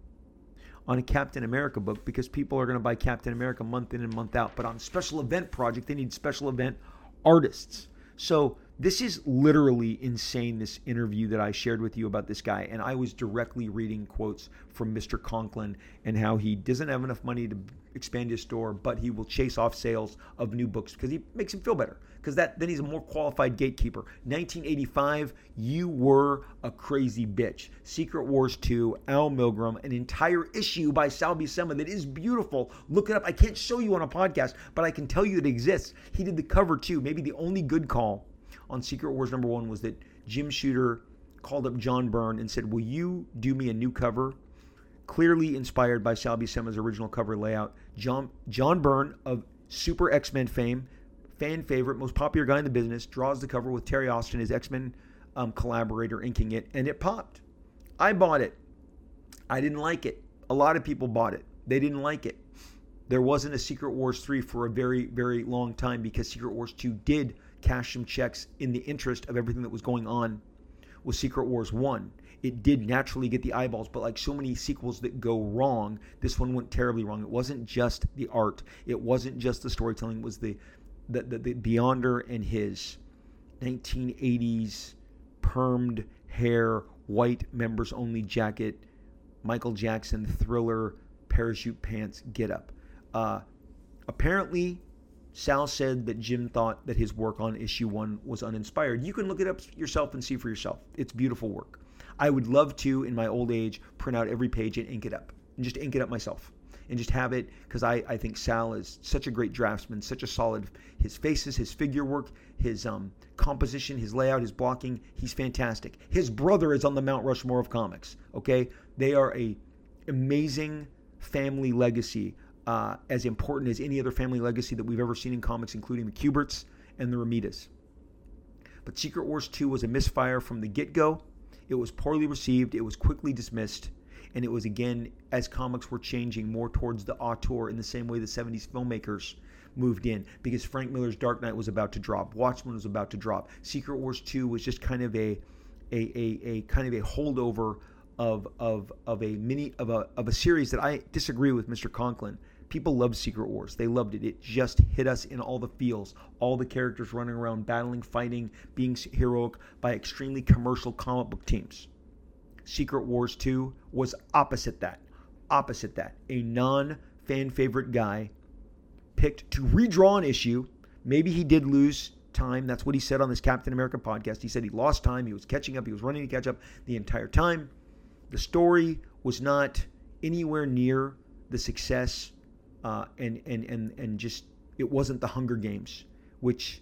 on a Captain America book because people are going to buy Captain America month in and month out. But on special event project, they need special event artists. So this is literally insane, this interview that I shared with you about this guy. And I was directly reading quotes from Mr. Conklin and how he doesn't have enough money to expand his store, but he will chase off sales of new books because he makes him feel better. Because that then he's a more qualified gatekeeper. 1985, you were a crazy bitch. Secret Wars 2, Al Milgrom, an entire issue by Sal Buscema that is beautiful. Look it up. I can't show you on a podcast, but I can tell you it exists. He did the cover too. Maybe the only good call on Secret Wars number one was that Jim Shooter called up John Byrne and said, Will you do me a new cover? Clearly inspired by Sal Buscema's original cover layout. John, John Byrne of Super X Men fame, fan favorite, most popular guy in the business, draws the cover with Terry Austin, his X Men um, collaborator, inking it, and it popped. I bought it. I didn't like it. A lot of people bought it. They didn't like it. There wasn't a Secret Wars 3 for a very, very long time because Secret Wars 2 did cash some checks in the interest of everything that was going on with Secret Wars 1. It did naturally get the eyeballs, but like so many sequels that go wrong, this one went terribly wrong. It wasn't just the art, it wasn't just the storytelling, it was the the, the, the Beyonder and his 1980s permed hair, white members only jacket, Michael Jackson thriller parachute pants get up. Uh, apparently, Sal said that Jim thought that his work on issue one was uninspired. You can look it up yourself and see for yourself. It's beautiful work. I would love to, in my old age, print out every page and ink it up and just ink it up myself and just have it because I, I think Sal is such a great draftsman, such a solid. His faces, his figure work, his um, composition, his layout, his blocking, he's fantastic. His brother is on the Mount Rushmore of comics. Okay, they are a amazing family legacy uh, as important as any other family legacy that we've ever seen in comics, including the Kuberts and the Romitas. But Secret Wars 2 was a misfire from the get go. It was poorly received, it was quickly dismissed, and it was again, as comics were changing more towards the auteur in the same way the 70s filmmakers moved in because Frank Miller's Dark Knight was about to drop, Watchmen was about to drop. Secret Wars 2 was just kind of a a, a, a kind of a holdover of, of, of a mini of a, of a series that I disagree with Mr. Conklin People loved Secret Wars. They loved it. It just hit us in all the feels. All the characters running around, battling, fighting, being heroic by extremely commercial comic book teams. Secret Wars 2 was opposite that. Opposite that. A non fan favorite guy picked to redraw an issue. Maybe he did lose time. That's what he said on this Captain America podcast. He said he lost time. He was catching up. He was running to catch up the entire time. The story was not anywhere near the success uh, and, and, and, and just, it wasn't the Hunger Games, which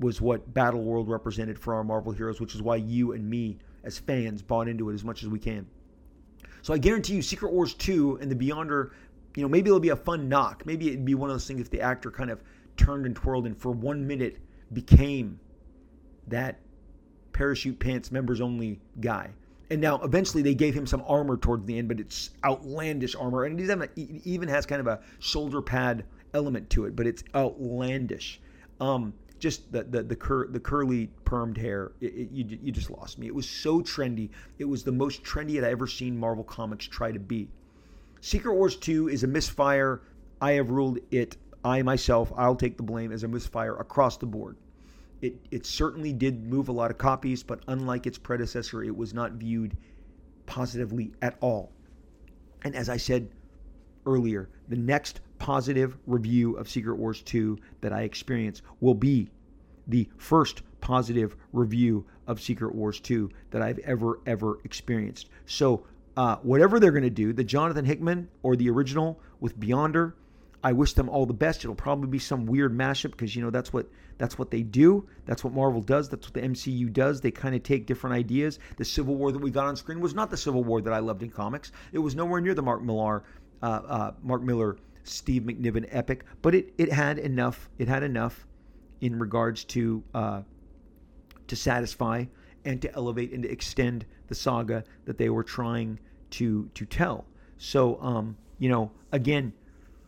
was what Battle World represented for our Marvel heroes, which is why you and me as fans bought into it as much as we can. So I guarantee you, Secret Wars 2 and the Beyonder, you know, maybe it'll be a fun knock. Maybe it'd be one of those things if the actor kind of turned and twirled and for one minute became that parachute pants members only guy. And now eventually they gave him some armor towards the end, but it's outlandish armor. And he even has kind of a shoulder pad element to it, but it's outlandish. Um, just the the the, cur, the curly permed hair, it, it, you, you just lost me. It was so trendy. It was the most trendy I'd ever seen Marvel Comics try to be. Secret Wars 2 is a misfire. I have ruled it, I myself, I'll take the blame as a misfire across the board. It, it certainly did move a lot of copies, but unlike its predecessor, it was not viewed positively at all. And as I said earlier, the next positive review of Secret Wars 2 that I experience will be the first positive review of Secret Wars 2 that I've ever, ever experienced. So, uh, whatever they're going to do, the Jonathan Hickman or the original with Beyonder, I wish them all the best. It'll probably be some weird mashup because you know that's what that's what they do. That's what Marvel does. That's what the MCU does. They kind of take different ideas. The Civil War that we got on screen was not the Civil War that I loved in comics. It was nowhere near the Mark Millar, uh, uh, Mark Millar Steve McNiven epic, but it it had enough. It had enough in regards to uh, to satisfy and to elevate and to extend the saga that they were trying to to tell. So um, you know, again,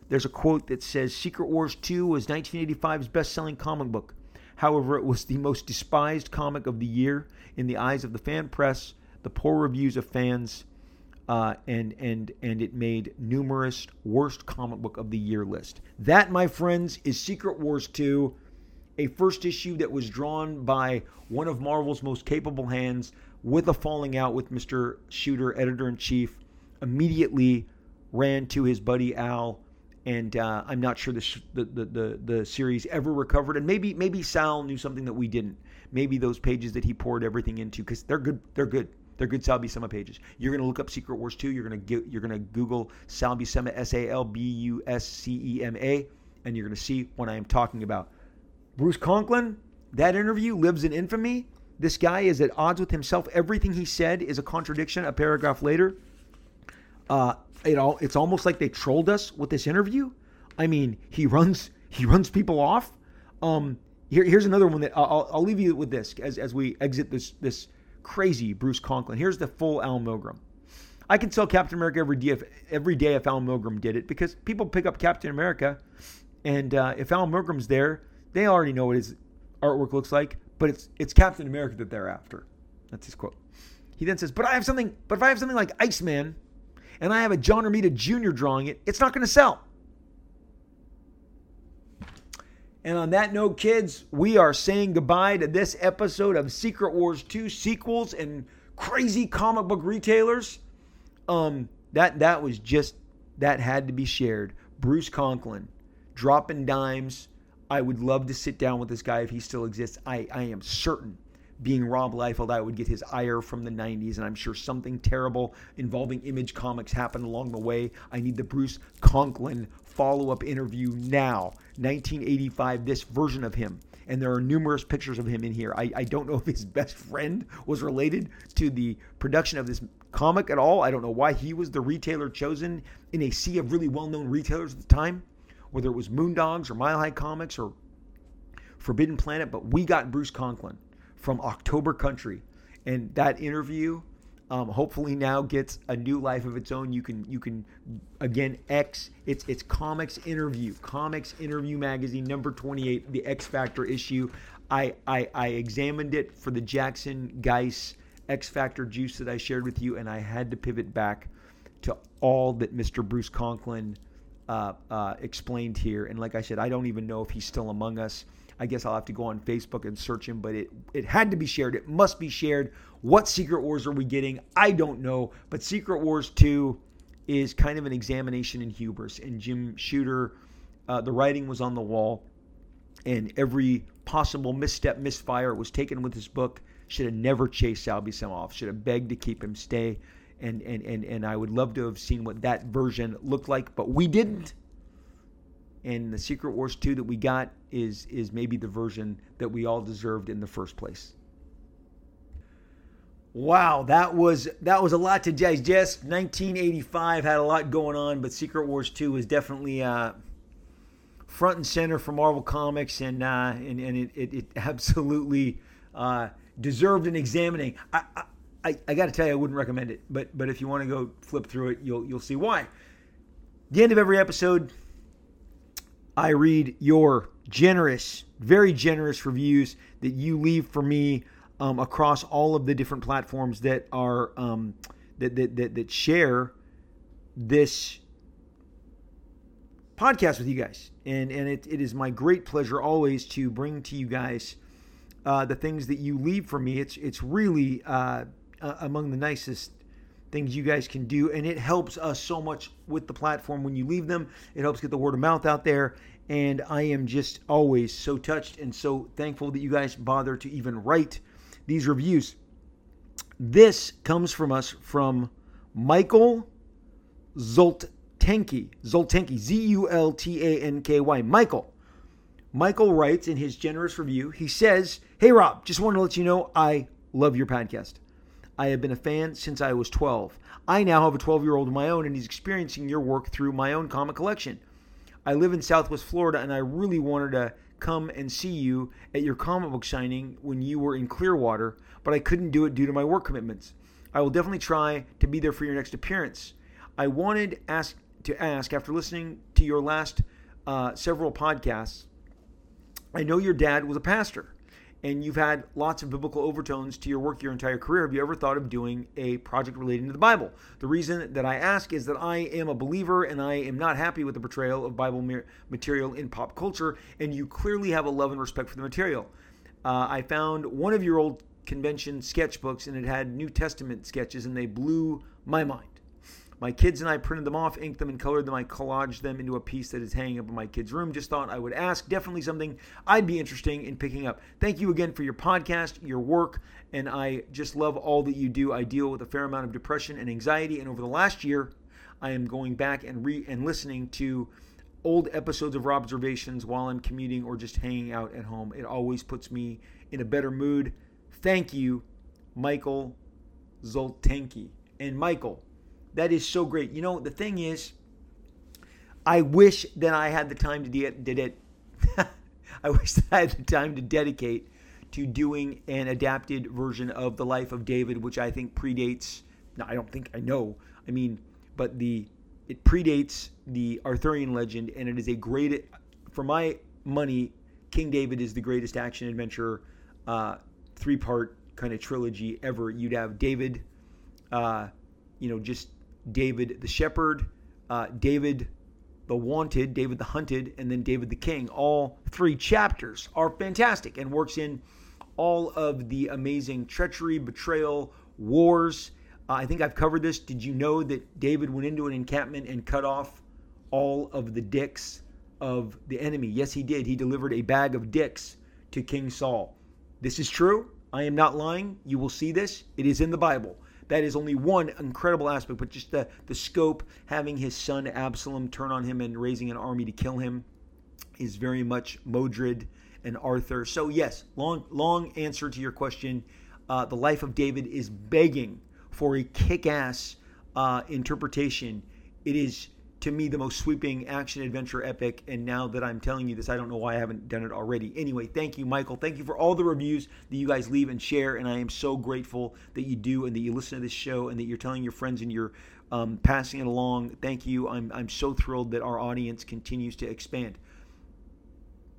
there's a quote that says Secret Wars 2 was 1985's best-selling comic book. However, it was the most despised comic of the year in the eyes of the fan press, the poor reviews of fans, uh, and and and it made numerous worst comic book of the year list. That, my friends, is Secret Wars 2, a first issue that was drawn by one of Marvel's most capable hands with a falling out with Mr. Shooter, editor in chief. Immediately ran to his buddy Al, and uh, I'm not sure the, the, the the series ever recovered. And maybe maybe Sal knew something that we didn't. Maybe those pages that he poured everything into because they're good. They're good. They're good Sal Buscema pages. You're to look up Secret Wars 2. You're going to you're to Google Sal Buscema S A L B U S C E M A, and you're to see what I am talking about. Bruce Conklin, that interview lives in infamy. This guy is at odds with himself. Everything he said is a contradiction. A paragraph later, uh, it all it's almost like they trolled us with this interview. I mean, he runs he runs people off. Um, here, here's another one that I'll, I'll leave you with this as, as we exit this this crazy Bruce Conklin. Here's the full Al Milgrom. I can sell Captain America every day if every day if Al Milgrom did it because people pick up Captain America, and uh, if Al Milgrom's there, they already know what his artwork looks like. But it's it's Captain America that they're after. That's his quote. He then says, "But I have something. But if I have something like Iceman, and I have a John Romita Jr. drawing it, it's not going to sell." And on that note, kids, we are saying goodbye to this episode of Secret Wars 2 sequels and crazy comic book retailers. Um, that that was just that had to be shared. Bruce Conklin dropping dimes. I would love to sit down with this guy if he still exists. I, I am certain being Rob Liefeld, I would get his ire from the 90s, and I'm sure something terrible involving Image Comics happened along the way. I need the Bruce Conklin follow up interview now. 1985, this version of him. And there are numerous pictures of him in here. I, I don't know if his best friend was related to the production of this comic at all. I don't know why he was the retailer chosen in a sea of really well known retailers at the time, whether it was Moondogs or Mile High Comics or Forbidden Planet, but we got Bruce Conklin from October Country. And that interview um, hopefully now gets a new life of its own. You can you can again X it's it's comics interview comics interview magazine number 28 the X Factor issue. I I, I examined it for the Jackson Guice X Factor juice that I shared with you, and I had to pivot back to all that Mr. Bruce Conklin uh, uh, explained here. And like I said, I don't even know if he's still among us. I guess I'll have to go on Facebook and search him, but it, it had to be shared. It must be shared. What Secret Wars are we getting? I don't know. But Secret Wars 2 is kind of an examination in hubris. And Jim Shooter, uh, the writing was on the wall, and every possible misstep, misfire was taken with his book. Should have never chased Sal Buscema off. Should have begged to keep him stay. And, and, and, and I would love to have seen what that version looked like, but we didn't and the Secret Wars 2 that we got is is maybe the version that we all deserved in the first place. Wow, that was that was a lot to digest. 1985 had a lot going on, but Secret Wars 2 was definitely uh, front and center for Marvel Comics, and uh, and, and it, it, it absolutely uh, deserved an examining. I, I, I got to tell you, I wouldn't recommend it, but but if you want to go flip through it, you'll you'll see why. The end of every episode, I read your generous, very generous reviews that you leave for me um, across all of the different platforms that are um, that, that, that that share this podcast with you guys, and and it, it is my great pleasure always to bring to you guys uh, the things that you leave for me. It's it's really uh, uh, among the nicest things you guys can do and it helps us so much with the platform when you leave them. It helps get the word of mouth out there and i am just always so touched and so thankful that you guys bother to even write these reviews. This comes from us from michael zultanky zultanky z-u-l-t-a-n-k-y michael michael writes in his generous review he says hey rob just want to let you know i love your podcast I have been a fan since I was 12. I now have a 12 year old of my own, and he's experiencing your work through my own comic collection. I live in Southwest Florida, and I really wanted to come and see you at your comic book signing when you were in Clearwater, but I couldn't do it due to my work commitments. I will definitely try to be there for your next appearance. I wanted ask to ask after listening to your last uh, several podcasts. I know your dad was a pastor and you've had lots of biblical overtones to your work your entire career, have you ever thought of doing a project relating to the Bible? The reason that I ask is that I am a believer and I am not happy with the portrayal of Bible material in pop culture, and you clearly have a love and respect for the material. Uh, I found one of your old convention sketchbooks and it had New Testament sketches, and they blew my mind. My kids and I printed them off, inked them, and colored them. I collaged them into a piece that is hanging up in my kids' room. Just thought I would ask. Definitely something I'd be interested in picking up. Thank you again for your podcast, your work, and I just love all that you do. I deal with a fair amount of depression and anxiety, and over the last year, I am going back and re and listening to old episodes of observations while I'm commuting or just hanging out at home. It always puts me in a better mood. Thank you, Michael Zultanky. And Michael, that is so great. You know, the thing is, I wish that I had the time to de- did it. I wish that I had the time to dedicate to doing an adapted version of the life of David, which I think predates. No, I don't think I know. I mean, but the it predates the Arthurian legend, and it is a great. For my money, King David is the greatest action adventure, uh, three part kind of trilogy ever. You'd have David, uh, you know, just David the shepherd, uh, David the wanted, David the hunted, and then David the king. All three chapters are fantastic and works in all of the amazing treachery, betrayal, wars. Uh, I think I've covered this. Did you know that David went into an encampment and cut off all of the dicks of the enemy? Yes, he did. He delivered a bag of dicks to King Saul. This is true. I am not lying. You will see this. It is in the Bible. That is only one incredible aspect, but just the, the scope, having his son Absalom turn on him and raising an army to kill him is very much Modred and Arthur. So, yes, long, long answer to your question. Uh, the life of David is begging for a kick ass uh, interpretation. It is to me the most sweeping action adventure epic. And now that I'm telling you this, I don't know why I haven't done it already. Anyway, thank you, Michael. Thank you for all the reviews that you guys leave and share. And I am so grateful that you do and that you listen to this show and that you're telling your friends and you're um, passing it along. Thank you. I'm, I'm so thrilled that our audience continues to expand.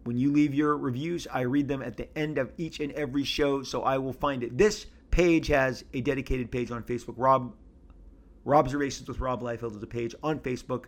When you leave your reviews, I read them at the end of each and every show, so I will find it. This page has a dedicated page on Facebook. Rob Robservations with Rob Liefeld is a page on Facebook.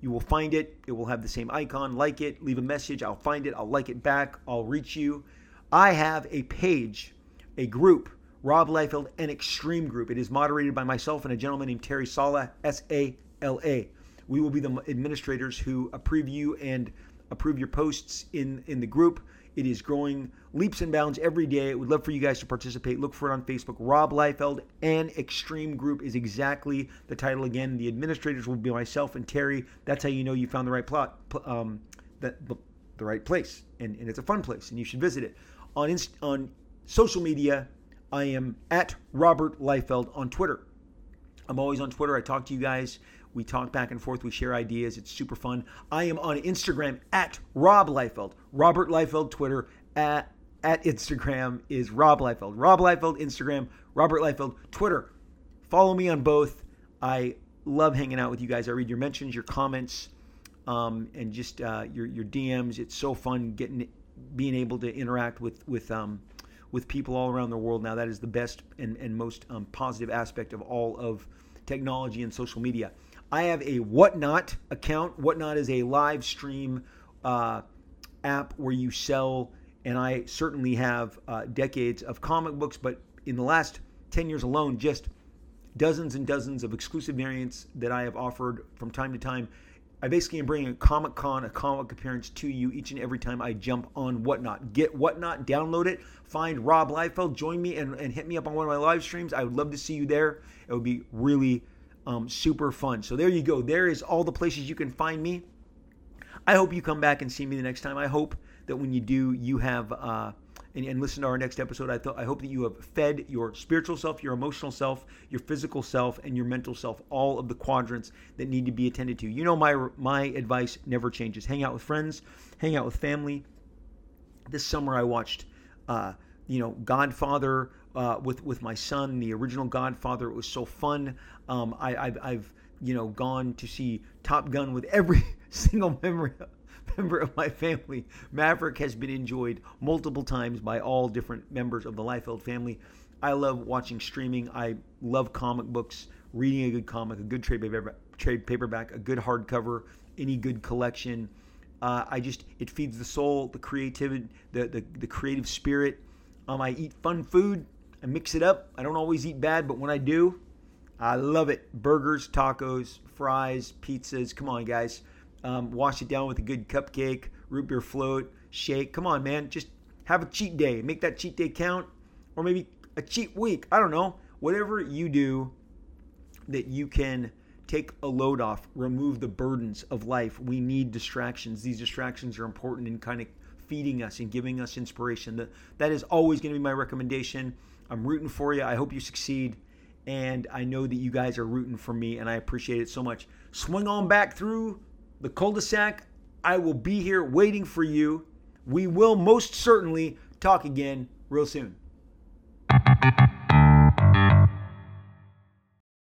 You will find it. It will have the same icon. Like it, leave a message. I'll find it. I'll like it back. I'll reach you. I have a page, a group, Rob Liefeld, an extreme group. It is moderated by myself and a gentleman named Terry Sala, S A L A. We will be the administrators who approve you and approve your posts in, in the group. It is growing leaps and bounds every day. I would love for you guys to participate. Look for it on Facebook. Rob Liefeld and Extreme Group is exactly the title again. The administrators will be myself and Terry. That's how you know you found the right plot, um, the, the, the right place, and, and it's a fun place, and you should visit it. On inst- on social media, I am at Robert Liefeld on Twitter. I'm always on Twitter. I talk to you guys. We talk back and forth. We share ideas. It's super fun. I am on Instagram at Rob Liefeld. Robert Liefeld, Twitter at at Instagram is Rob Liefeld. Rob Liefeld, Instagram, Robert Liefeld, Twitter. Follow me on both. I love hanging out with you guys. I read your mentions, your comments, um, and just uh, your your DMs. It's so fun getting being able to interact with with um, with people all around the world. Now that is the best and and most um, positive aspect of all of technology and social media. I have a Whatnot account. Whatnot is a live stream uh, app where you sell, and I certainly have uh, decades of comic books, but in the last 10 years alone, just dozens and dozens of exclusive variants that I have offered from time to time. I basically am bringing a Comic Con, a comic appearance to you each and every time I jump on Whatnot. Get Whatnot, download it, find Rob Liefeld, join me, and, and hit me up on one of my live streams. I would love to see you there. It would be really um, super fun. So there you go. There is all the places you can find me. I hope you come back and see me the next time. I hope that when you do, you have uh, and, and, listen to our next episode. I thought I hope that you have fed your spiritual self, your emotional self, your physical self, and your mental self all of the quadrants that need to be attended to. You know my my advice never changes. Hang out with friends, hang out with family. This summer I watched, uh, you know, Godfather uh, with with my son, the original Godfather. It was so fun. Um, I, I've, I've you know gone to see Top Gun with every single member member of my family. Maverick has been enjoyed multiple times by all different members of the Liefeld family. I love watching streaming. I love comic books, reading a good comic, a good trade paperback, trade paperback a good hardcover, any good collection. Uh, I just it feeds the soul, the creativity, the the, the creative spirit. Um, I eat fun food. I mix it up. I don't always eat bad, but when I do, I love it. Burgers, tacos, fries, pizzas. Come on, guys. Um, wash it down with a good cupcake, root beer float, shake. Come on, man. Just have a cheat day. Make that cheat day count. Or maybe a cheat week. I don't know. Whatever you do that you can take a load off, remove the burdens of life. We need distractions. These distractions are important in kind of feeding us and giving us inspiration. That, that is always going to be my recommendation. I'm rooting for you. I hope you succeed. And I know that you guys are rooting for me, and I appreciate it so much. Swing on back through the cul de sac. I will be here waiting for you. We will most certainly talk again real soon.